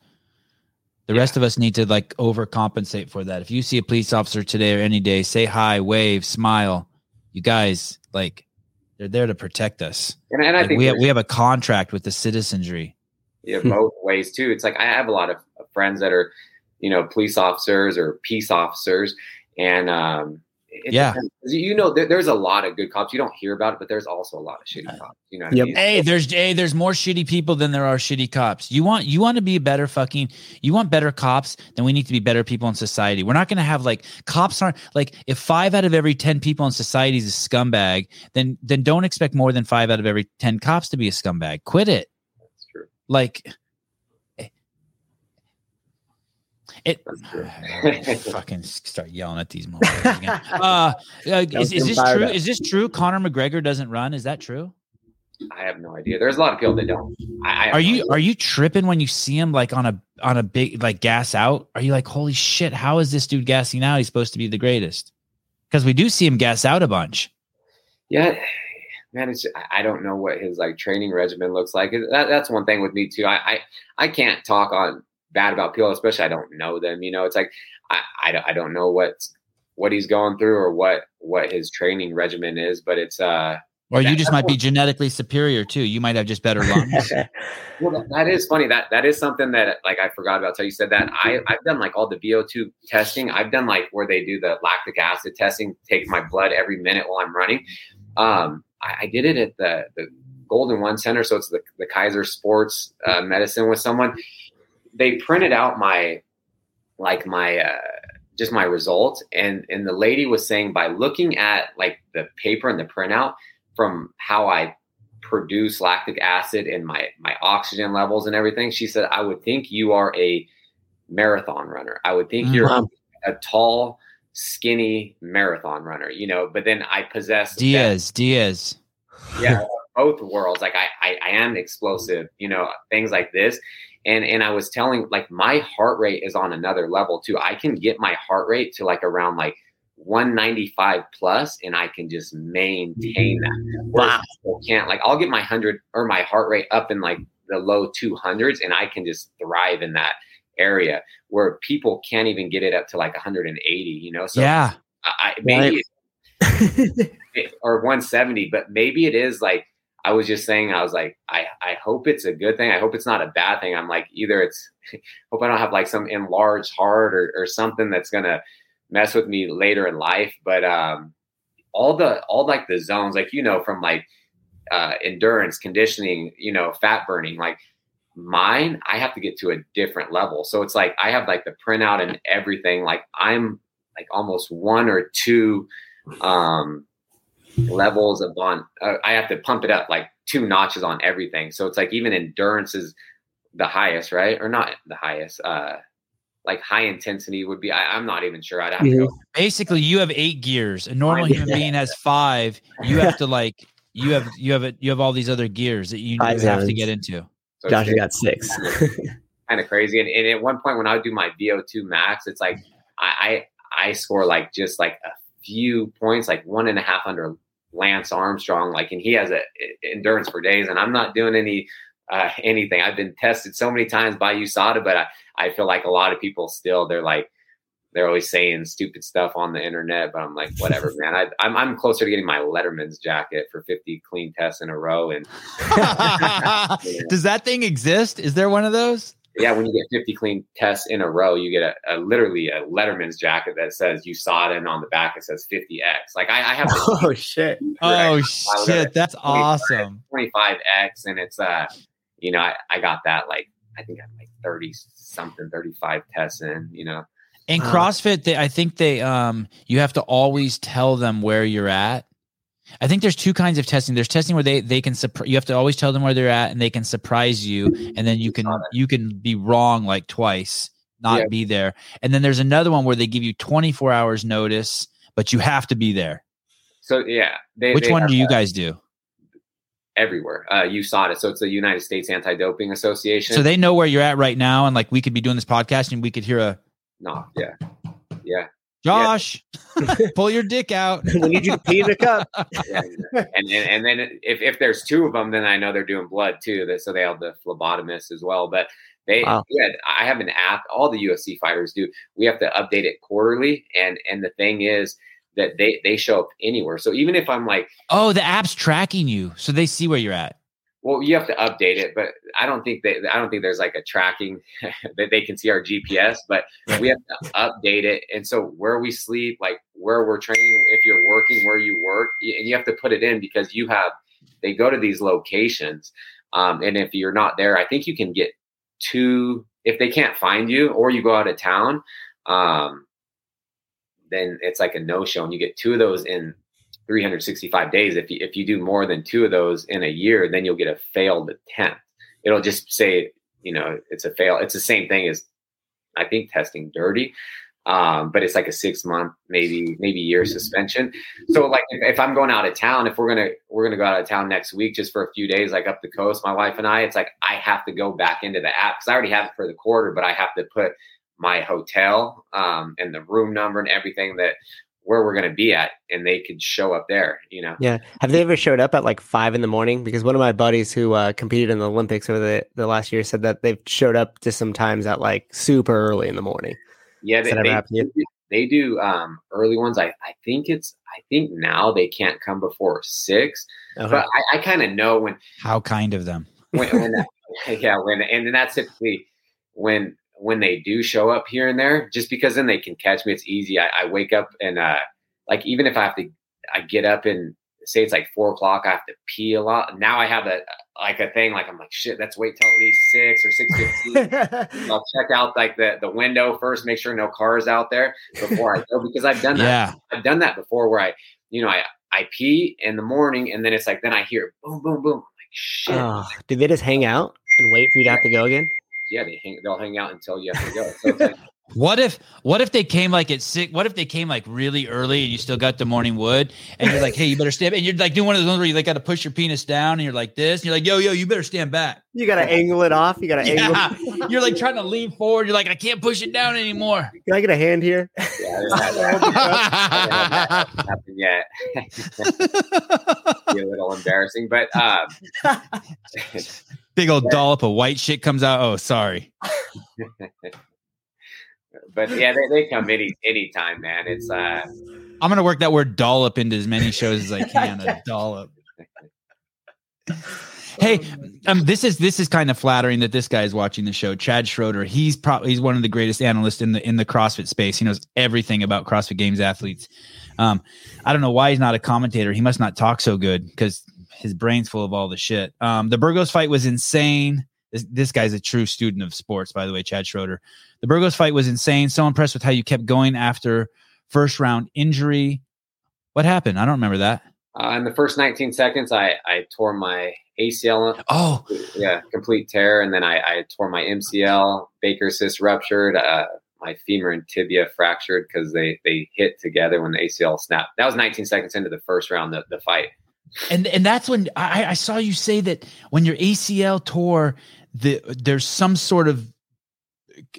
The yeah. rest of us need to like overcompensate for that. If you see a police officer today or any day, say hi, wave, smile. You guys, like, they're there to protect us. And, and I like, think we have, we have a contract with the citizenry. Yeah, both ways too. It's like I have a lot of friends that are, you know, police officers or peace officers, and um, yeah, you know, there, there's a lot of good cops. You don't hear about it, but there's also a lot of shitty cops. You know, yep. I mean? hey, there's hey, there's more shitty people than there are shitty cops. You want you want to be a better fucking. You want better cops, then we need to be better people in society. We're not going to have like cops aren't like if five out of every ten people in society is a scumbag, then then don't expect more than five out of every ten cops to be a scumbag. Quit it. That's true. Like it fucking start yelling at these motherfuckers again. Uh, uh is, is this true? Is this true? Conor McGregor doesn't run. Is that true? I have no idea. There's a lot of people that don't. I, I are you no are you tripping when you see him like on a on a big like gas out? Are you like, holy shit? How is this dude gassing out? He's supposed to be the greatest. Because we do see him gas out a bunch. Yeah, man, it's I don't know what his like training regimen looks like. That, that's one thing with me too. I, I I can't talk on bad about people, especially I don't know them. You know, it's like I, I, I don't know what what he's going through or what what his training regimen is, but it's uh or you just might be genetically superior too. You might have just better lungs. well, that, that is funny. That that is something that like I forgot about. So you said that I I've done like all the VO2 testing. I've done like where they do the lactic acid testing, take my blood every minute while I'm running. Um, I, I did it at the the Golden One Center, so it's the the Kaiser Sports uh, Medicine with someone they printed out my like my uh, just my results. And and the lady was saying by looking at like the paper and the printout from how I produce lactic acid and my my oxygen levels and everything she said I would think you are a marathon runner. I would think you're mm-hmm. a tall skinny marathon runner you know but then I possess Diaz that, Diaz. Yeah both worlds. Like I, I I am explosive you know things like this and and I was telling like my heart rate is on another level too. I can get my heart rate to like around like 195 plus and I can just maintain that. Wow. can't like I'll get my 100 or my heart rate up in like the low 200s and I can just thrive in that area where people can't even get it up to like 180, you know? So yeah. I, maybe right. or 170, but maybe it is like I was just saying, I was like, I, I hope it's a good thing. I hope it's not a bad thing. I'm like, either it's, hope I don't have like some enlarged heart or, or something that's going to mess with me later in life. But, um, all the, all like the zones, like, you know, from like, uh, endurance, conditioning, you know, fat burning, like mine, I have to get to a different level. So it's like, I have like the printout and everything. Like I'm like almost one or two, um, levels of on uh, i have to pump it up like two notches on everything. So it's like even endurance is the highest right? Or not the highest uh like high intensity would be I, am not even sure. I'd have to go. basically you have eight gears a normal human being has five. You have to like you have you have it you have all these other gears that you have to get into. So josh got six. kind of crazy. And, and, at one point when i would do my vo2 max it's like i i, I score like just like a few points like one and a half under Lance Armstrong, like, and he has a, endurance for days, and I'm not doing any uh, anything. I've been tested so many times by USADA, but I, I feel like a lot of people still they're like they're always saying stupid stuff on the internet, but I'm like, whatever, man. I, I'm I'm closer to getting my Letterman's jacket for 50 clean tests in a row. And does that thing exist? Is there one of those? Yeah, when you get 50 clean tests in a row, you get a, a literally a Letterman's jacket that says USADA, and on the back it says 50x. Like I, I have. Oh shit! Oh shit! That's 25, awesome. 25x, and it's uh, you know, I, I got that like I think I'm like 30 something, 35 tests in. You know. In CrossFit, they, I think they um you have to always tell them where you're at I think there's two kinds of testing. There's testing where they they can you have to always tell them where they're at and they can surprise you and then you can you can be wrong like twice, not yeah. be there. And then there's another one where they give you 24 hours notice, but you have to be there. So yeah, they, which they one do you guys do? Everywhere. Uh, USADA. So it's the United States Anti-Doping Association. So they know where you're at right now, and like we could be doing this podcast, and we could hear a no. Yeah, yeah. Josh, yeah. pull your dick out. we need you to pee in the cup. And, and and then if, if there's two of them, then I know they're doing blood too. So they have the phlebotomist as well. But they, wow. yeah, I have an app. All the UFC fighters do. We have to update it quarterly, and and the thing is that they they show up anywhere. So even if I'm like, oh, the app's tracking you, so they see where you're at well you have to update it but i don't think that i don't think there's like a tracking that they can see our gps but we have to update it. And so where we sleep like where we're training if you're working where you work and you have to put it in because you have they go to these locations um, and if you're not there i think you can get two if they can't find you or you go out of town um, then it's like a no show and you get two of those in 365 days. If you, if you do more than two of those in a year, then you'll get a failed attempt. It'll just say, you know, it's a fail. It's the same thing as I think testing dirty. Um, but it's like a six month, maybe, maybe year suspension. So like if, if, I'm going out of town, if we're gonna we're gonna go out of town next week just for a few days, like up the coast, my wife and I, it's like I have to go back into the app because I already have it for the quarter, but I have to put my hotel um, and the room number and everything that where we're going to be at and they could show up there you know? Yeah. Have they ever showed up at like five in the morning? Because one of my buddies who uh, competed in the olympics over the, the last year said that they've showed up to sometimes at like super early in the morning. Yeah they, they, they, do, they do um, early ones. I, I think it's i think now they can't come before six okay. but i, I kind of know when how kind of them. when, when yeah when and that's typically when when they do show up here and there, just because then they can catch me. It's easy. I, I wake up and uh, like even if I have to, I get up and say it's like four o'clock. I have to pee a lot. Now I have a like a thing like I'm like shit. Let's wait till at least six or six fifteen. I'll check out like the the window first, make sure no cars out there before I go because I've done that. Yeah. I've done that before where I you know I I pee in the morning and then it's like then I hear boom boom boom. I'm like shit. Oh, did they just hang out and wait for you to have to go again? Yeah, they hang, they'll hang out until you have to go. So like, what if what if they came like at six? What if they came like really early and you still got the morning wood and you're like, hey, you better stand and you're like doing one of those ones where you like got to push your penis down and you're like this and you're like, yo, yo, you better stand back. You gotta angle it off. You gotta yeah. angle. you're like trying to lean forward. You're like, I can't push it down anymore. Can I get a hand here? Yeah, nothing yet. Be a little embarrassing, but um, big old dollop of white shit comes out. Oh, sorry. but yeah, they, they come any anytime, man. It's uh I'm gonna work that word dollop into as many shows as I can. A dollop. Hey, um, this is this is kind of flattering that this guy is watching the show. Chad Schroeder, he's probably he's one of the greatest analysts in the in the CrossFit space. He knows everything about CrossFit Games athletes. Um, I don't know why he's not a commentator. He must not talk so good because his brain's full of all the shit. Um, the Burgos fight was insane. This, this guy's a true student of sports, by the way, Chad Schroeder. The Burgos fight was insane. So impressed with how you kept going after first round injury. What happened? I don't remember that. Uh, in the first 19 seconds, I, I tore my ACL. Oh, yeah, complete tear. And then I, I tore my MCL, Baker cyst ruptured, uh, my femur and tibia fractured because they, they hit together when the ACL snapped. That was 19 seconds into the first round, the, the fight. And and that's when I, I saw you say that when your ACL tore, the there's some sort of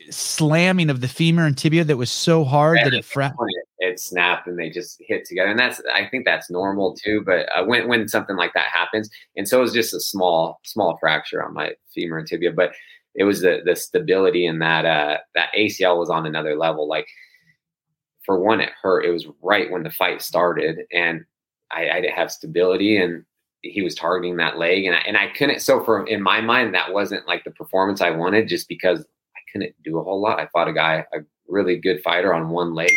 slamming of the femur and tibia that was so hard that it fractured. It snapped and they just hit together, and that's I think that's normal too. But uh, when when something like that happens, and so it was just a small small fracture on my femur and tibia, but it was the the stability in that uh, that ACL was on another level. Like for one, it hurt. It was right when the fight started, and I, I didn't have stability, and he was targeting that leg, and I, and I couldn't. So for in my mind, that wasn't like the performance I wanted, just because I couldn't do a whole lot. I fought a guy, a really good fighter on one leg,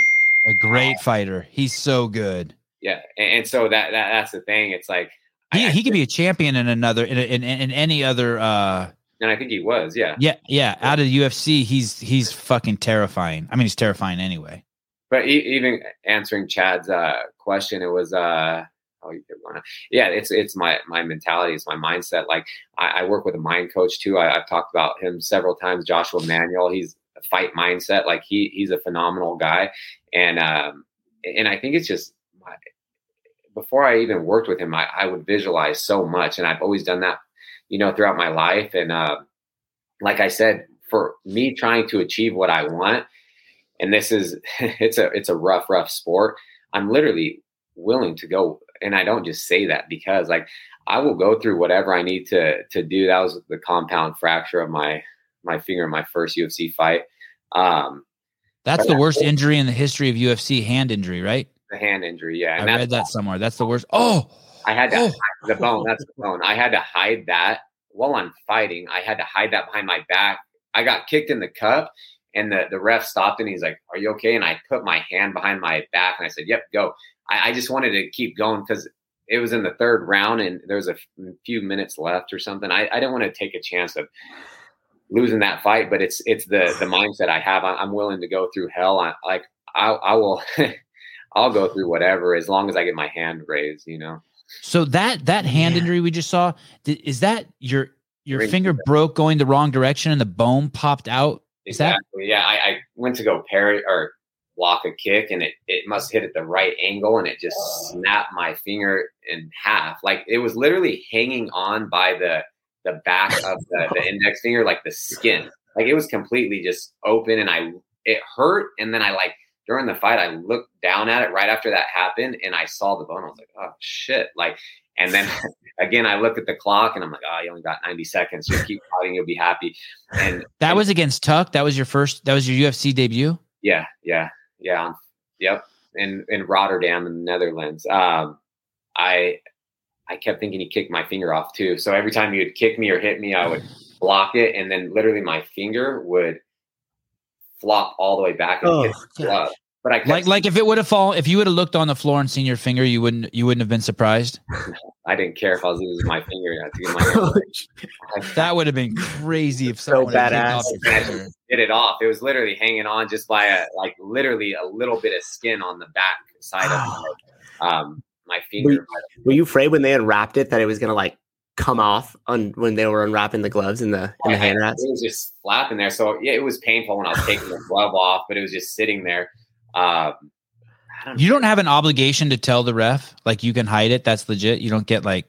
a great uh, fighter. He's so good. Yeah, and, and so that, that that's the thing. It's like he, I, he could be a champion in another in, in, in any other. uh and I think he was, yeah, yeah, yeah. Out of the UFC, he's he's fucking terrifying. I mean, he's terrifying anyway. But even answering Chad's uh, question, it was uh, oh, you wanna, yeah, it's it's my my mentality, it's my mindset. Like I, I work with a mind coach too. I, have talked about him several times. Joshua Manuel, he's a fight mindset. Like he he's a phenomenal guy, and um, and I think it's just my, before I even worked with him, I, I would visualize so much, and I've always done that, you know, throughout my life. And uh, like I said, for me trying to achieve what I want, and this is it's a it's a rough rough sport. I'm literally willing to go and I don't just say that because like I will go through whatever I need to to do. That was the compound fracture of my my finger in my first UFC fight. Um, That's the worst injury in the history of UFC, hand injury, right? The hand injury, yeah. And I read that somewhere. That's the worst. Oh, I had to oh. the bone. That's the bone. I had to hide that while I'm fighting. I had to hide that behind my back. I got kicked in the cup, and the the ref stopped and he's like, "Are you okay?" And I put my hand behind my back and I said, "Yep, go." I, I just wanted to keep going because it was in the third round and there was a few minutes left or something. I, I didn't want to take a chance of losing that fight, but it's it's the the mindset I have. I, am willing to go through hell. I like I, I will. I'll go through whatever as long as I get my hand raised. You know. So that that hand yeah. injury we just saw is that your your Ring finger broke going the wrong direction and the bone popped out. Exactly. Yeah, I, I went to go parry or block a kick and it, it must hit at the right angle and it just oh. snapped my finger in half. Like it was literally hanging on by the the back of the, the index finger, like the skin. Like it was completely just open and I it hurt. And then I like during the fight, I looked down at it right after that happened and I saw the bone. I was like, oh shit. Like and then again, I look at the clock and I'm like, oh, you only got 90 seconds. Just keep fighting, you'll be happy. And that and, was against Tuck. That was your first. That was your UFC debut. Yeah, yeah yeah, yep, in in Rotterdam in the Netherlands. Um, I I kept thinking he kicked my finger off too. So every time he would kick me or hit me, I would block it, and then literally my finger would flop all the way back and oh, hit the glove. But I like like if it would have fallen, if you would have looked on the floor and seen your finger, you wouldn't you wouldn't have been surprised. I didn't care if I was losing my finger. My that would have been crazy if so badass hit it off. It was literally hanging on just by a like literally a little bit of skin on the back side of my, um, my finger. Were, were you afraid when they unwrapped it that it was gonna like come off on when they were unwrapping the gloves in the in the hand wraps? It was just flapping there. So yeah, it was painful when I was taking the glove off, but it was just sitting there. Um, don't you don't have an obligation to tell the ref. Like you can hide it. That's legit. You don't get like.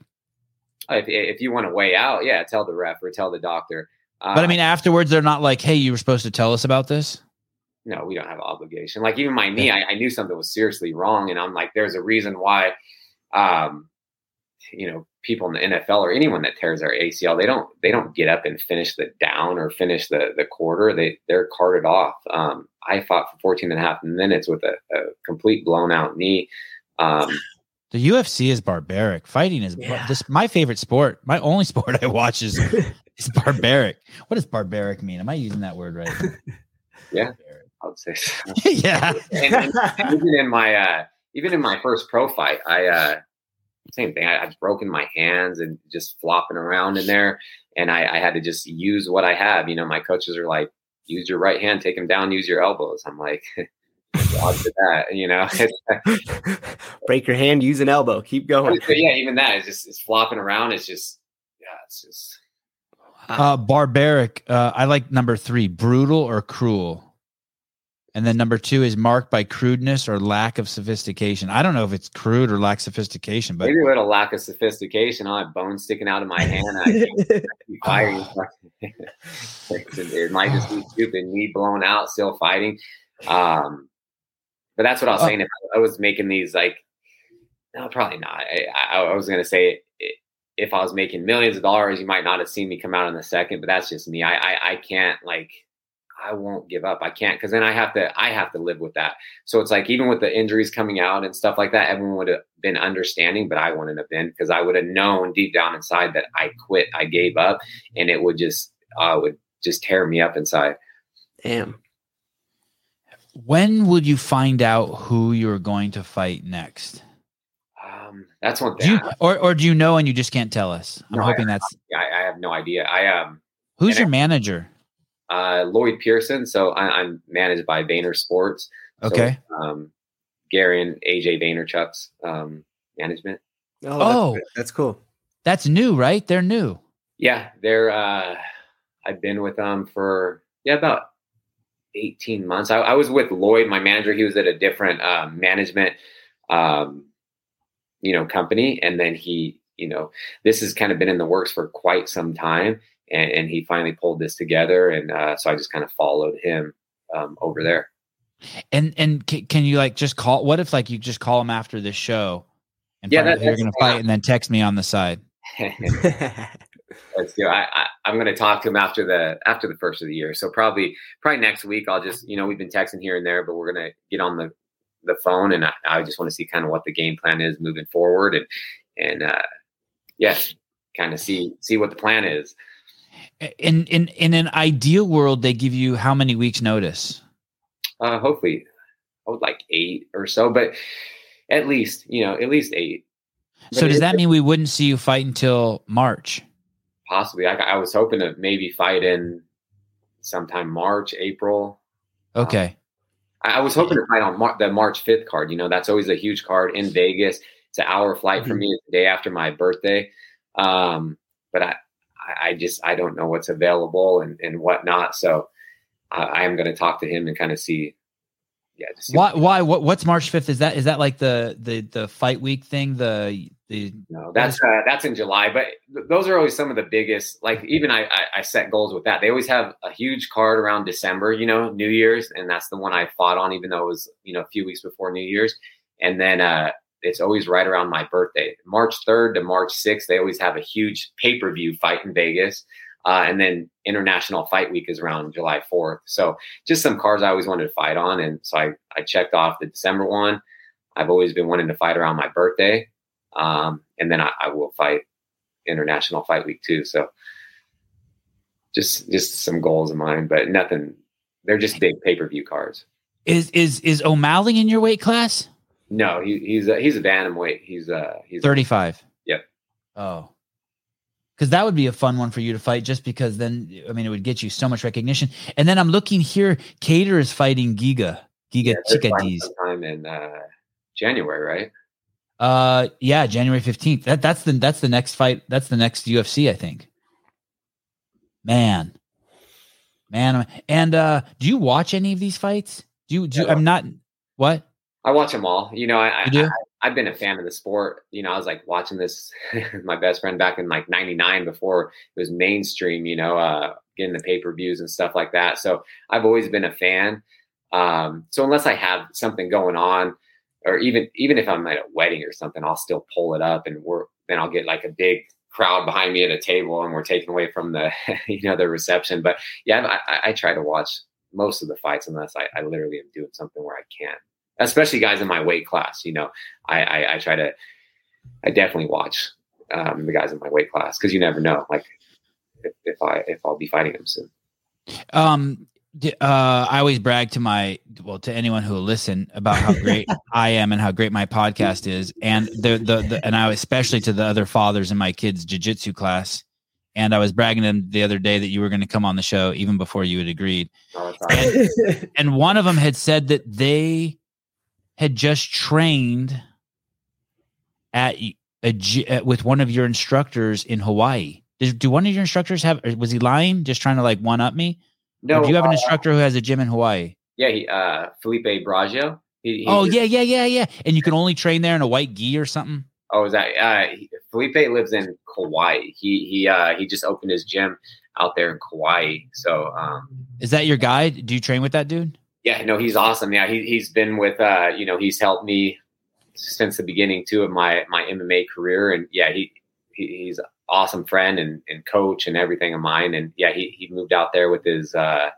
If, if you want to weigh out, yeah, tell the ref or tell the doctor. Uh, but I mean, afterwards, they're not like, "Hey, you were supposed to tell us about this." No, we don't have obligation. Like even my knee, I, I knew something was seriously wrong, and I'm like, "There's a reason why." Um, you know people in the NFL or anyone that tears their ACL, they don't they don't get up and finish the down or finish the the quarter. They they're carted off. Um, I fought for 14 and a half minutes with a, a complete blown out knee. Um, the UFC is barbaric. Fighting is yeah. this my favorite sport. My only sport I watch is is barbaric. What does barbaric mean? Am I using that word right? yeah, I would say so. yeah. and, and even in my uh, even in my first pro fight, I uh, same thing. I, I've broken my hands and just flopping around in there, and I, I had to just use what I have. You know, my coaches are like, use your right hand, take him down, use your elbows. I'm like, to that, you know. Break your hand, use an elbow, keep going. But yeah, even that is just it's flopping around. It's just yeah, it's just uh, barbaric. Uh, I like number three, brutal or cruel. And then number two is marked by crudeness or lack of sophistication. I don't know if it's crude or lack sophistication, but maybe a lack of sophistication. I have bones sticking out of my hand. I fighting. it might just be stupid. Me blown out, still fighting. Um, but that's what I was uh, saying. If I was making these, like, no, probably not. I, I was going to say if I was making millions of dollars, you might not have seen me come out in the second. But that's just me. I, I, I can't like I won't give up. I can't because then I have to I have to live with that. So it's like even with the injuries coming out and stuff like that, everyone would have been understanding, but I wouldn't have been because I would have known deep down inside that I quit, I gave up, and it would just uh, would just tear me up inside. Damn. When would you find out who you're going to fight next? Um, that's one Do thing. you, or or do you know and you just can't tell us? I'm No, I hoping that's I, I have no idea. I um who's your I- manager. Uh, Lloyd Pearson. So I, I'm managed by Vayner Sports. So, Okay. um, Gary and AJ Vaynerchuk's um, management. Oh, Oh. that's, that's cool. That's new, right? They're new. Yeah, they're. Uh, I've been with them for yeah about 18 months. I, I was with Lloyd, my manager. He was at a different uh, management, um, you know, company, and then he, you know, this has kind of been in the works for quite some time, and, and he finally pulled this together, and uh, so I just kind of followed him um, over there. And and can, can you like just call? What if like you just call him after this show? And Yeah, find that- you're gonna fine. fight, and then text me on the side. Let's do. I, I I'm going to talk to him after the after the first of the year. So probably probably next week. I'll just you know we've been texting here and there, but we're going to get on the the phone and I, I just want to see kind of what the game plan is moving forward and and uh, yeah, kind of see see what the plan is. In in in an ideal world, they give you how many weeks notice? Uh, hopefully, I would like eight or so, but at least you know at least eight. So But does that mean we wouldn't see you fight until March? possibly? I, I was hoping to maybe fight in sometime March, April. Okay. I I was hoping to fight on Mar- the March 5th card. You know, that's always a huge card in Vegas. It's an hour flight for Mhm. me. It's the day after my birthday. Um, but I, I- just, I don't know what's available and, and whatnot. So I, I am going to talk to him and kind of see. Yeah. See Why? Why? What? What's March fifth? Is that is that like the the the fight week thing? The the No, that's uh, that's in July, but th- those are always some of the biggest. Like even I, I, I set goals with that. They always have a huge card around December, you know, New Year's, and that's the one I fought on, even though it was you know a few weeks before New Year's. And then uh, it's always right around my birthday, March third to March sixth. They always have a huge pay per view fight in Vegas, uh, and then International Fight Week is around July fourth. So just some cards I always wanted to fight on, and so I I checked off the December one. I've always been wanting to fight around my birthday um, and then I, I will fight international fight week too. So just just some goals of mine, but nothing. They're just big pay per view cards. is is is O'Malley in your weight class? No, he, he's a, he's a bantamweight. He's uh he's Thirty five. Yep. Oh. Because that would be a fun one for you to fight, just because then I mean it would get you so much recognition. And then I'm looking here, Kattar is fighting Giga, Giga yeah, sometime in uh, January, right? Uh, yeah, January fifteenth. That that's the that's the next fight. That's the next UFC, I think. Man, man, and uh, do you watch any of these fights? Do you? Do I'm not. What I watch them all. You know, I, you? I I've been a fan of the sport. You know, I was like watching this my best friend back in like '99 before it was mainstream. You know, uh, getting the pay per views and stuff like that. So I've always been a fan. Um, so unless I have something going on, or even even if I'm at a wedding or something, I'll still pull it up and we're then I'll get like a big crowd behind me at a table and we're taken away from the you know the reception. But yeah, I, I, I try to watch most of the fights unless I, I literally am doing something where I can't especially guys in my weight class. You know, I I, I try to, I definitely watch um, the guys in my weight class because you never know, like if, if I if I'll be fighting them soon. Um, uh, I always brag to my well to anyone who will listen about how great I am and how great my podcast is, and the, the the and I especially to the other fathers in my kids' jujitsu class. And I was bragging to them the other day that you were going to come on the show even before you had agreed. Oh, right. And one of them had said that they had just trained at a uh, with one of your instructors in Hawaii. Does, do one of your instructors have? Was he lying? Just trying to like one up me? no, or do you have an uh, instructor who has a gym in Hawaii? yeah, he, uh, Felipe Bragio. He, he Oh just- yeah, yeah, yeah, yeah. And you can only train there in a white gi or something. Oh, is that uh, Felipe lives in Kauai. He he uh, he just opened his gym out there in Kauai. So um, Is that your guy? Do you train with that dude? Yeah, no, he's awesome. Yeah, he he's been with uh, you know, he's helped me since the beginning too of my my MMA career, and yeah, he, he he's an awesome friend and, and coach and everything of mine. And yeah, he he moved out there with his uh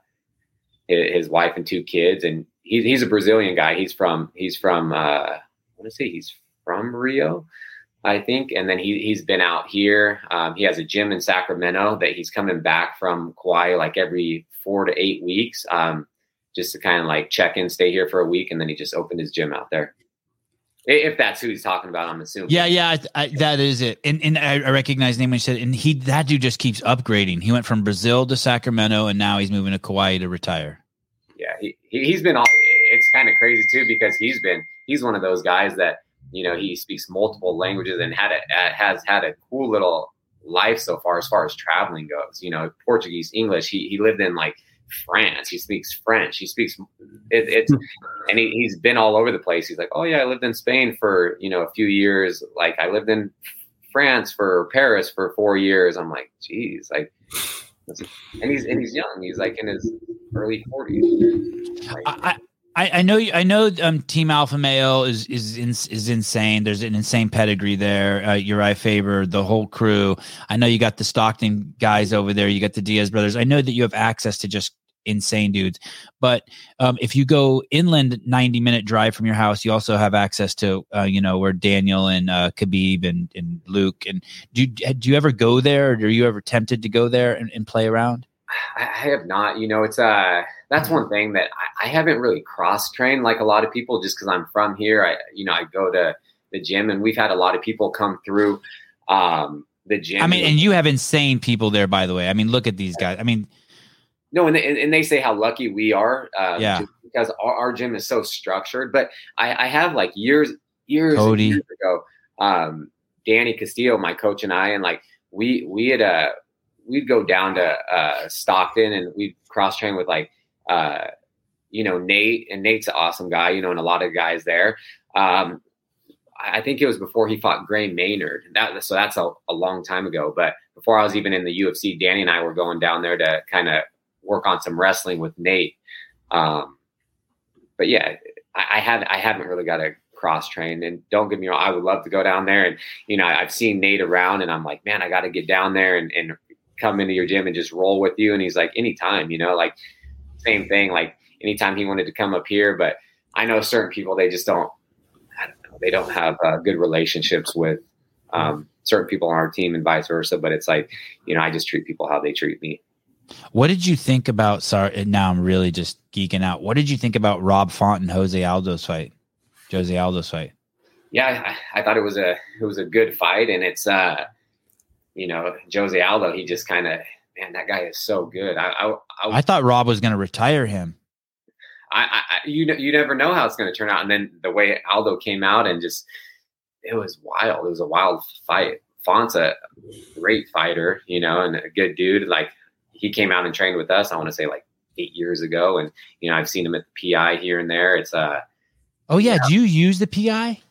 his, wife and two kids, and he's he's a Brazilian guy. He's from he's from uh, I want to say he's from Rio, I think, and then he he's been out here. Um, he has a gym in Sacramento that he's coming back from Kauai like every four to eight weeks, um, just to kind of like check in, stay here for a week, and then he just opened his gym out there. If that's who he's talking about, I'm assuming. Yeah, yeah, I, I, that is it. And and I, I recognize the name when you said, and he that dude just keeps upgrading. He went from Brazil to Sacramento, and now he's moving to Kauai to retire. Yeah, he he's been. All, it's kind of crazy too because he's been he's one of those guys that you know he speaks multiple languages and had a, has had a cool little life so far as far as traveling goes. You know, Portuguese, English. He he lived in like France. He speaks French. He speaks it, it's and he, he's been all over the place. He's like, oh yeah, I lived in Spain for you know a few years. Like I lived in France for Paris for four years. I'm like, geez, like, and he's and he's young. He's like in his early forties. Like, I, I, I know I know um, Team Alpha Male is is is insane. There's an insane pedigree there. Uh, Urijah Faber, the whole crew. I know you got the Stockton guys over there. You got the Diaz brothers. I know that you have access to just insane dudes. But um, if you go inland, ninety minute drive from your house, you also have access to uh, you know where Daniel and uh, Khabib and, and Luke. And do do you ever go there? Or are you ever tempted to go there and, and play around? I have not. You know, it's uh that's one thing that I, I haven't really cross trained like a lot of people just because I'm from here. I you know I go to the gym and we've had a lot of people come through um the gym. I mean, and you have insane people there, by the way. I mean, look at these guys. I mean, no, and they, and they say how lucky we are. Um, yeah. Because our, our, gym is so structured. But I, I have like years, years, years ago, um, Danny Castillo, my coach, and I, and like we we had uh we'd go down to uh, Stockton and we'd cross train with like uh, you know Nate, and Nate's an awesome guy, you know, and a lot of guys there. Um, I think it was before he fought Gray Maynard. That, so that's a, a long time ago. But before I was even in the UFC, Danny and I were going down there to kind of work on some wrestling with Nate. Um, but yeah, I, I have I haven't really got a cross train. And don't get me wrong, I would love to go down there. And you know, I've seen Nate around, and I'm like, man, I got to get down there and, and come into your gym and just roll with you. And he's like, anytime, you know, like same thing. Like anytime he wanted to come up here, but I know certain people they just don't. Don't know. They don't have uh, good relationships with um, certain people on our team, and vice versa. But it's like you know, I just treat people how they treat me. What did you think about? Sorry, now I'm really just geeking out. What did you think about Rob Font and Jose Aldo's fight? Jose Aldo's fight. Yeah, I, I thought it was a it was a good fight, and it's uh, you know, Jose Aldo. He just kind of man, that guy is so good. I I, I, I thought Rob was going to retire him. I, I you know you never know how it's going to turn out, and then the way Aldo came out and just it was wild. It was a wild fight. Font's a great fighter, you know, and a good dude. Like he came out and trained with us. I want to say like eight years ago, and you know I've seen him at the PI here and there. It's uh oh yeah, do you use the PI?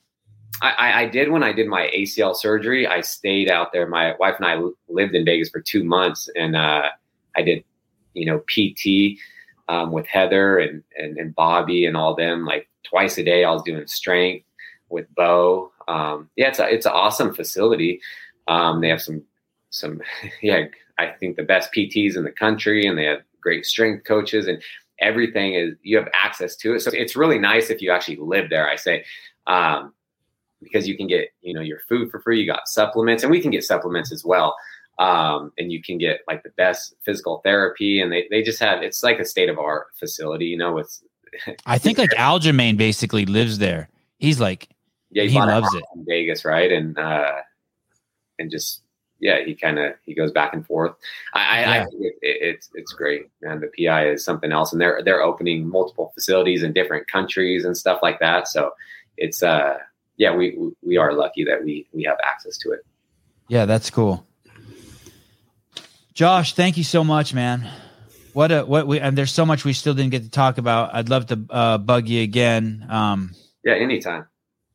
I, I, did when I did my ACL surgery. I stayed out there. My wife and I lived in Vegas for two months, and uh, I did, you know, PT um, with Heather and, and, and Bobby and all them. Like twice a day, I was doing strength with Bo. Um, yeah, it's a, it's an awesome facility. Um, they have some some yeah, I think the best PTs in the country, and they have great strength coaches and everything is you have access to it. So it's really nice if you actually live there. I say. Um, because you can get you know your food for free you got supplements and we can get supplements as well um, and you can get like the best physical therapy and they, they just have it's like a state of art facility you know with i think like aljamain basically lives there he's like yeah he, he loves it in vegas right and uh and just yeah he kind of he goes back and forth i yeah. i think it, it, it's it's great man the pi is something else and they're they're opening multiple facilities in different countries and stuff like that so it's uh yeah, we we are lucky that we we have access to it. Yeah, that's cool. Josh, thank you so much, man. What a what we and there's so much we still didn't get to talk about. I'd love to uh, bug you again. Um, yeah, anytime.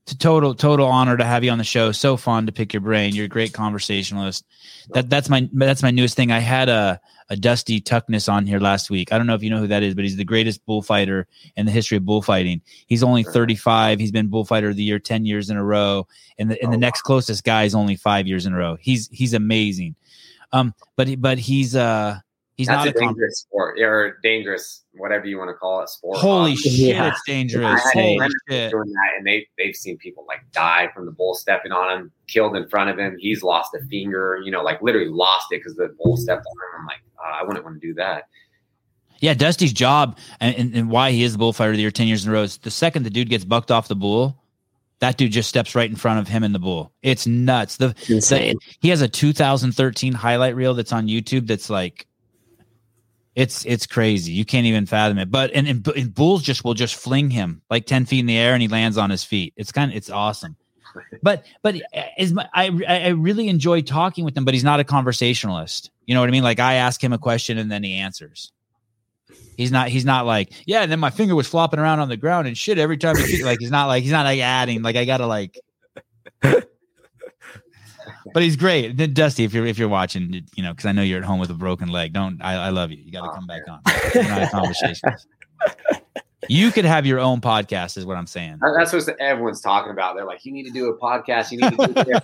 It's a total total honor to have you on the show. So fun to pick your brain. You're a great conversationalist. That that's my that's my newest thing. I had a a Dusty Tuckness on here last week. I don't know if you know who that is, but he's the greatest bullfighter in the history of bullfighting. He's only 35. He's been bullfighter of the year 10 years in a row, and the and the oh, next closest guy is only five years in a row. He's he's amazing. Um, but but he's uh He's That's not a a dangerous sport or dangerous, whatever you want to call it, sport. Holy Um, shit, Yeah. it's dangerous. had Holy shit. doing that, and they they've seen people like die from the bull stepping on him, killed in front of him. He's lost a finger, you know, like literally lost it because the bull stepped on him. I'm like, uh, I wouldn't want to do that. Yeah, Dusty's job and, and, and why he is the bullfighter of the year 10 years in a row is the second the dude gets bucked off the bull, that dude just steps right in front of him and the bull. It's nuts. The, It's insane. he has a 2013 highlight reel that's on YouTube that's like it's it's crazy. You can't even fathom it. But and, and, and bulls just will just fling him like 10 feet in the air and he lands on his feet. It's kind of it's awesome. But but uh, is my, I I really enjoy talking with him, but he's not a conversationalist. You know what I mean? Like I ask him a question and then he answers. He's not. He's not like, yeah. And then my finger was flopping around on the ground and shit every time. He, like he's not like he's not like adding. Like I gotta like. But he's great. Dusty, if you're if you're watching, you know, because I know you're at home with a broken leg. Don't I? I love you. You got to Oh, come back on. We're not a conversationalist. You could have your own podcast, is what I'm saying. That's what everyone's talking about. They're like, you need to do a podcast. You need to do this.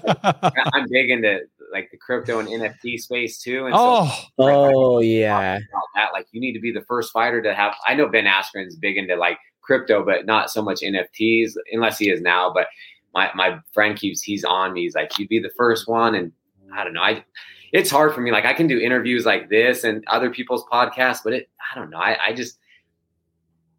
I'm big into like the crypto and NFT space too. And so oh, Oh yeah. about that. Like you need to be the first fighter to have. I know Ben Askren's big into like crypto, but not so much NFTs, unless he is now. But my my friend keeps he's on me. He's like, you'd be the first one, and I don't know. I it's hard for me. Like I can do interviews like this and other people's podcasts, but it I don't know. I I just.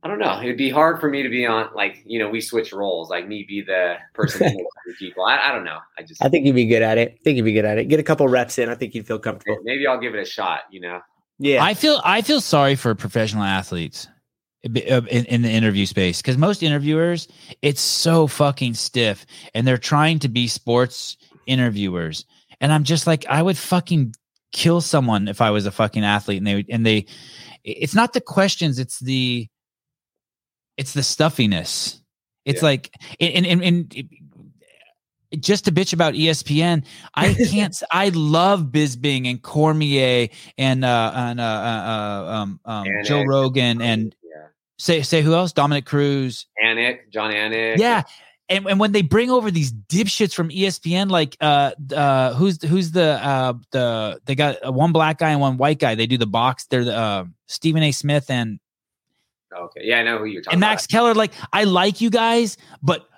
I don't know. It'd be hard for me to be on, like, you know, we switch roles, like me be the person people. I, I don't know. I just, I think you'd be good at it. I think you'd be good at it. Get a couple reps in. I think you'd feel comfortable. maybe I'll give it a shot, you know? Yeah. I feel I feel sorry for professional athletes in, in the interview space because most interviewers, it's so fucking stiff, and they're trying to be sports interviewers, and I'm just like, I would fucking kill someone if I was a fucking athlete, and they and they, it's not the questions, it's the, it's the stuffiness. It's Yeah. like, and and and. just to bitch about ESPN, I can't. I love Bisping and Cormier and uh and uh, uh, uh um, um Joe Rogan and. Say say who else? Dominick Cruz. Anik, Jon Anik. Yeah. And, and when they bring over these dipshits from ESPN, like uh uh who's who's the uh the they got uh, one black guy and one white guy. They do the box. They're the uh, Stephen A. Smith and Okay. Yeah, I know who you're talking and Max Keller. Like I like you guys, but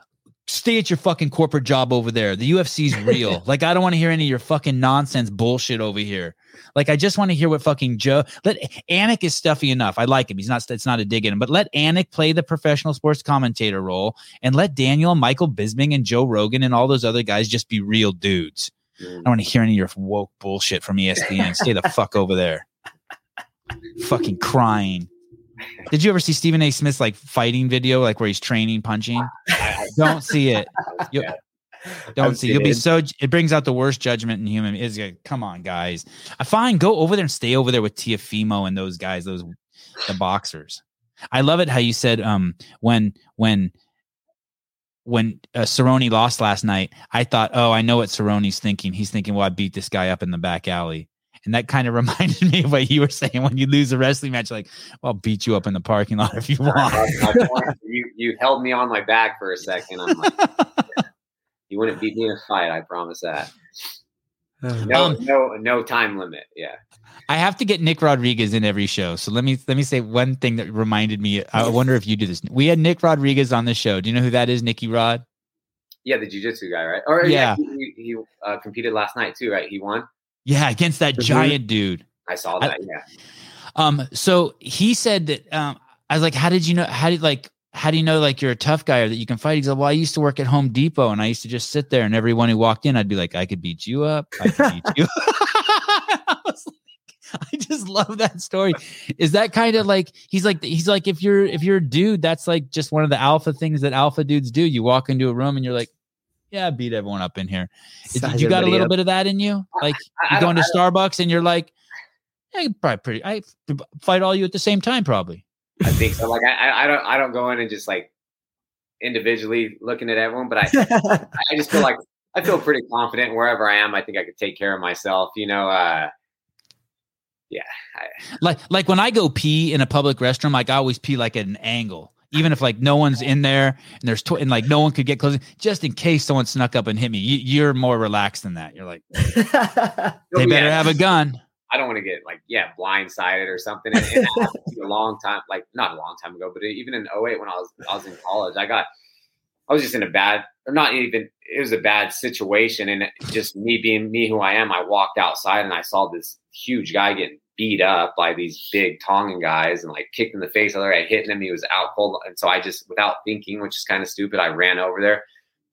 stay at your fucking corporate job over there. The UFC's real. like I don't want to hear any of your fucking nonsense bullshit over here. Like I just want to hear what fucking Joe. Let Anik is stuffy enough. I like him. He's not. It's not a dig in him. But let Anik play the professional sports commentator role, and let Daniel, Michael Bisping, and Joe Rogan and all those other guys just be real dudes. Mm. I don't want to hear any of your woke bullshit from ESPN. Stay the fuck over there. Fucking crying. Did you ever see Stephen A. Smith's like fighting video, like where he's training punching? I, Don't see it. You- yeah. Don't I've see. You'll be so. It brings out the worst judgment in human. Is like, come on, guys. I find go over there and stay over there with Teofimo and those guys, those the boxers. I love it how you said um when when when uh, Cerrone lost last night. I thought, oh, I know what Cerrone's thinking. He's thinking, well, I beat this guy up in the back alley. And that kind of reminded me of what you were saying when you lose a wrestling match. Like, well, I'll beat you up in the parking lot if you want. You you held me on my back for a second. I'm like, you wouldn't beat me in a fight. I promise that. No, Um, no, no time limit. Yeah. I have to get Nick Rodriguez in every show. So let me let me say one thing that reminded me. I wonder if you do this. We had Nick Rodriguez on the show. Do you know who that is? Nicky Rod. Yeah, the jujitsu guy, right? Or Yeah. yeah, he, he, he uh, competed last night too, right? He won. Yeah, against that Mhm. giant dude. I saw I- that. yeah. Um, so he said that. Um, I was like, how did you know? How did like? How do you know like you're a tough guy or that you can fight? He's like, well, I used to work at Home Depot and I used to just sit there and everyone who walked in, I'd be like, I could beat you up. I could beat you. I like, I just love that story. Is that kind of like he's like he's like if you're if you're a dude, that's like just one of the alpha things that alpha dudes do. You walk into a room and you're like, yeah, I beat everyone up in here. You got a little up. bit of that in you? Like you I go don't- into Starbucks and you're like, I could probably pretty I fight all you at the same time, probably. I think so. Like I, I- don't, I don't go in and just like individually looking at everyone, but I, I just feel like I feel pretty confident wherever I am. I think I could take care of myself. You know, uh, yeah. I, Like like when I go pee in a public restroom, like I always pee like at an angle. Even if like no one's in there and there's tw- and like no one could get close, just in case someone snuck up and hit me, you, you're more relaxed than that. You're like, they better have a gun. I don't want to get like yeah blindsided or something. And, and that happened to me a long time, like not a long time ago, but even in 08 when I was I was in college, I got I was just in a bad or not even it was a bad situation, and just me being me who I am, I walked outside and I saw this huge guy getting beat up by these big Tongan guys and like kicked in the face. Other guy hitting him, he was out cold, and so I just without thinking, which is kind of stupid, I ran over there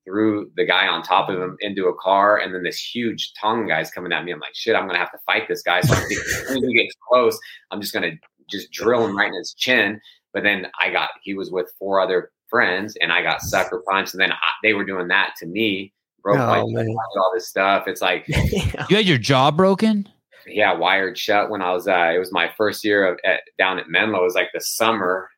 threw the guy on top of him into a car, and then this huge Tongan guy's coming at me. I'm like, shit, I'm gonna have to fight this guy. So I'm thinking, as soon as he gets close, I'm just gonna just drill him right in his chin. But then I got he was with four other friends, and I got sucker punched, and then I, they were doing that to me, broke oh, my all this stuff. It's like you had your jaw broken. Yeah, wired shut when I was. uh It was my first year of at, down at Menlo. It was like the summer.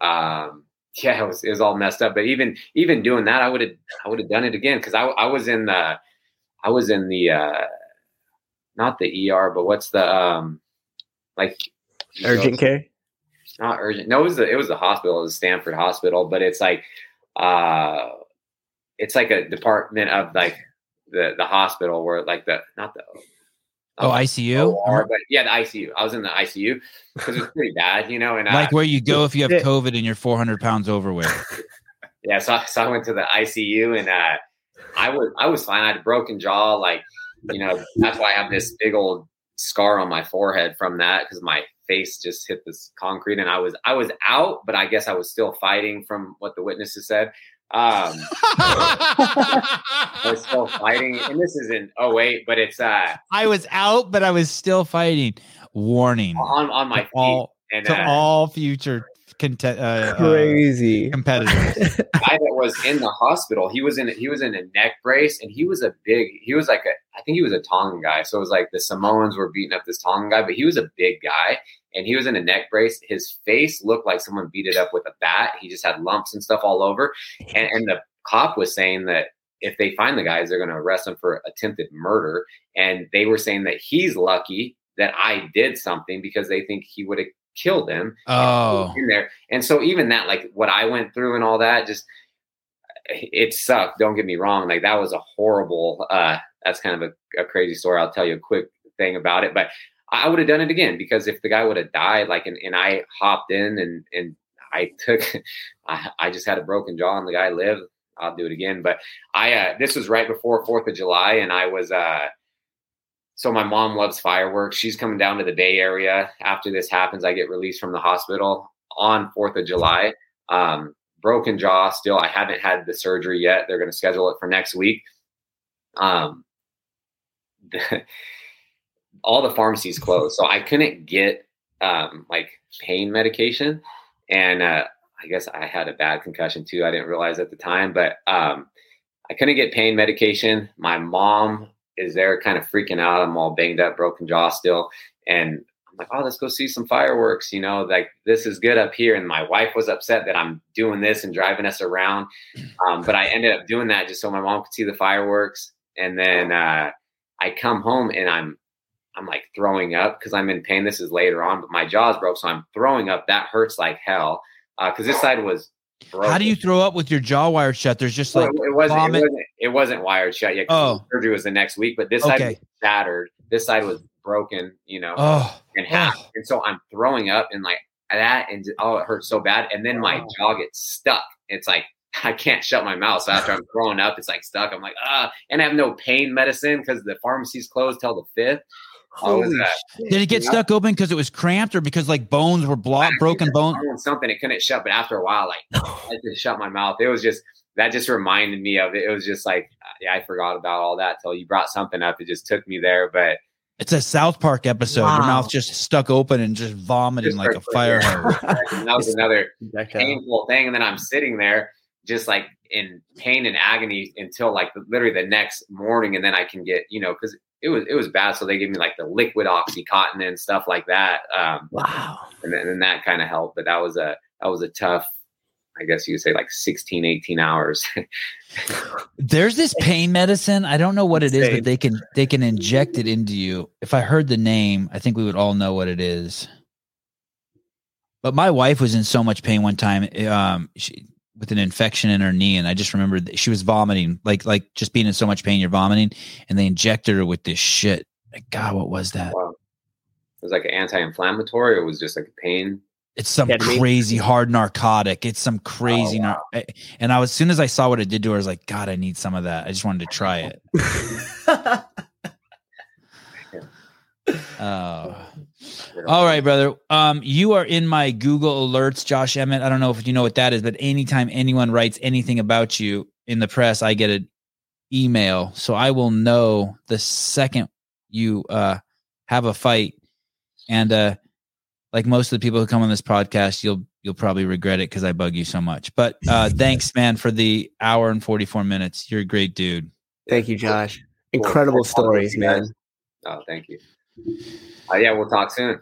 Um, yeah, it was it was all messed up. But even even doing that, I would have I would have done it again because I I was in the I was in the uh not the ER, but what's the um like urgent know, care? Not urgent. No, it was the it was the hospital. It was Stanford Hospital, but it's like uh it's like a department of like the the hospital where like the not the Oh, ICU. OR, but yeah, the ICU. I was in the ICU because it was pretty bad, you know. And like uh, where you go if you have COVID and you're 400 pounds overweight. yeah, so, so I went to the ICU and uh, I was I was fine. I had a broken jaw, like you know. That's why I have this big old scar on my forehead from that because my face just hit this concrete and I was I was out, but I guess I was still fighting from what the witnesses said. Um, I was still fighting, and this isn't. Oh wait, but it's. uh I was out, but I was still fighting. Warning on on my feet. All, and, to uh, all future content, uh, crazy uh, competitors. guy that was in the hospital, he was in he was in a neck brace, and he was a big. He was like a. I think he was a Tongan guy. So it was like the Samoans were beating up this Tongan guy, but he was a big guy, and he was in a neck brace. His face looked like someone beat it up with a bat. He just had lumps and stuff all over. And, and the cop was saying that if they find the guys, they're going to arrest him for attempted murder. And they were saying that he's lucky that I did something because they think he would have killed him. Oh, in there. And so even that, like what I went through and all that, just it sucked. Don't get me wrong. Like that was a horrible. uh That's kind of a, a crazy story. I'll tell you a quick thing about it, but I would have done it again because if the guy would have died, like, and, and I hopped in and, and I took, I, I just had a broken jaw and the guy lived, I'll do it again. But I, uh, this was right before 4th of July and I was, uh, so my mom loves fireworks. She's coming down to the Bay Area. After this happens, I get released from the hospital on 4th of July. Um, broken jaw still. I haven't had the surgery yet. They're going to schedule it for next week. Um, all the pharmacies closed, so I couldn't get um, like pain medication, and uh, I guess I had a bad concussion too. I didn't realize at the time, but um, I couldn't get pain medication. My mom is there, kind of freaking out. I'm all banged up, broken jaw still, and I'm like, oh, let's go see some fireworks. You know, like this is good up here. And my wife was upset that I'm doing this and driving us around, um, but I ended up doing that just so my mom could see the fireworks. And then uh, I come home and I'm I'm like throwing up because I'm in pain. This is later on, but my jaw's broke, so I'm throwing up. That hurts like hell because uh, this side was. Broken. How do you throw up with your jaw wired shut? There's just like well, it, wasn't, it wasn't. It wasn't wired shut yet. Oh, surgery was the next week, but this okay. side was shattered. This side was broken. You know, oh, in half. Oh. And so I'm throwing up and like that, and oh, it hurts so bad. And then my oh. jaw gets stuck. It's like I can't shut my mouth. So after I'm throwing up, it's like stuck. I'm like, ah, and I have no pain medicine because the pharmacy's closed till the fifth. Holy Did it get yeah. stuck open because it was cramped or because like bones were blocked, broken bones? Something it couldn't shut, but after a while, like I just shut my mouth. It was just that just reminded me of it. It was just like yeah, I forgot about all that till you brought something up. It just took me there, but it's a South Park episode. Wow. Your mouth just stuck open and just vomiting just like a fire hose. that was another painful thing. And then I'm sitting there just like in pain and agony until like literally the next morning, and then I can get you know because it was it was bad. So they gave me like the liquid oxycontin and stuff like that. Um, wow. And then and that kind of helped, but that was a that was a tough. I guess you could say like 16, 18 hours. There's this pain medicine. I don't know what it is, but they can they can inject it into you. If I heard the name, I think we would all know what it is. But my wife was in so much pain one time. Um, she, with an infection in her knee, and I just remembered she was vomiting, like like just being in so much pain, you're vomiting, and they injected her with this shit. Like, God, what was that? Wow. was like an anti-inflammatory or it was just like a pain? It's some Ketamine? crazy hard narcotic. It's some crazy, Oh, nar- eh, and I was as soon as I saw what it did to her, I was like, God, I need some of that. I just wanted to try it. Oh. All right, brother. Um, you are in my Google alerts, Josh Emmett. I don't know if you know what that is, but anytime anyone writes anything about you in the press, I get an email. So I will know the second you uh have a fight. And uh like most of the people who come on this podcast, you'll you'll probably regret it because I bug you so much. But uh thanks, man, for the hour and 44 minutes. You're a great dude. Thank you, Josh. Incredible Cool stories, man. Oh, thank you. Uh, yeah, we'll talk soon.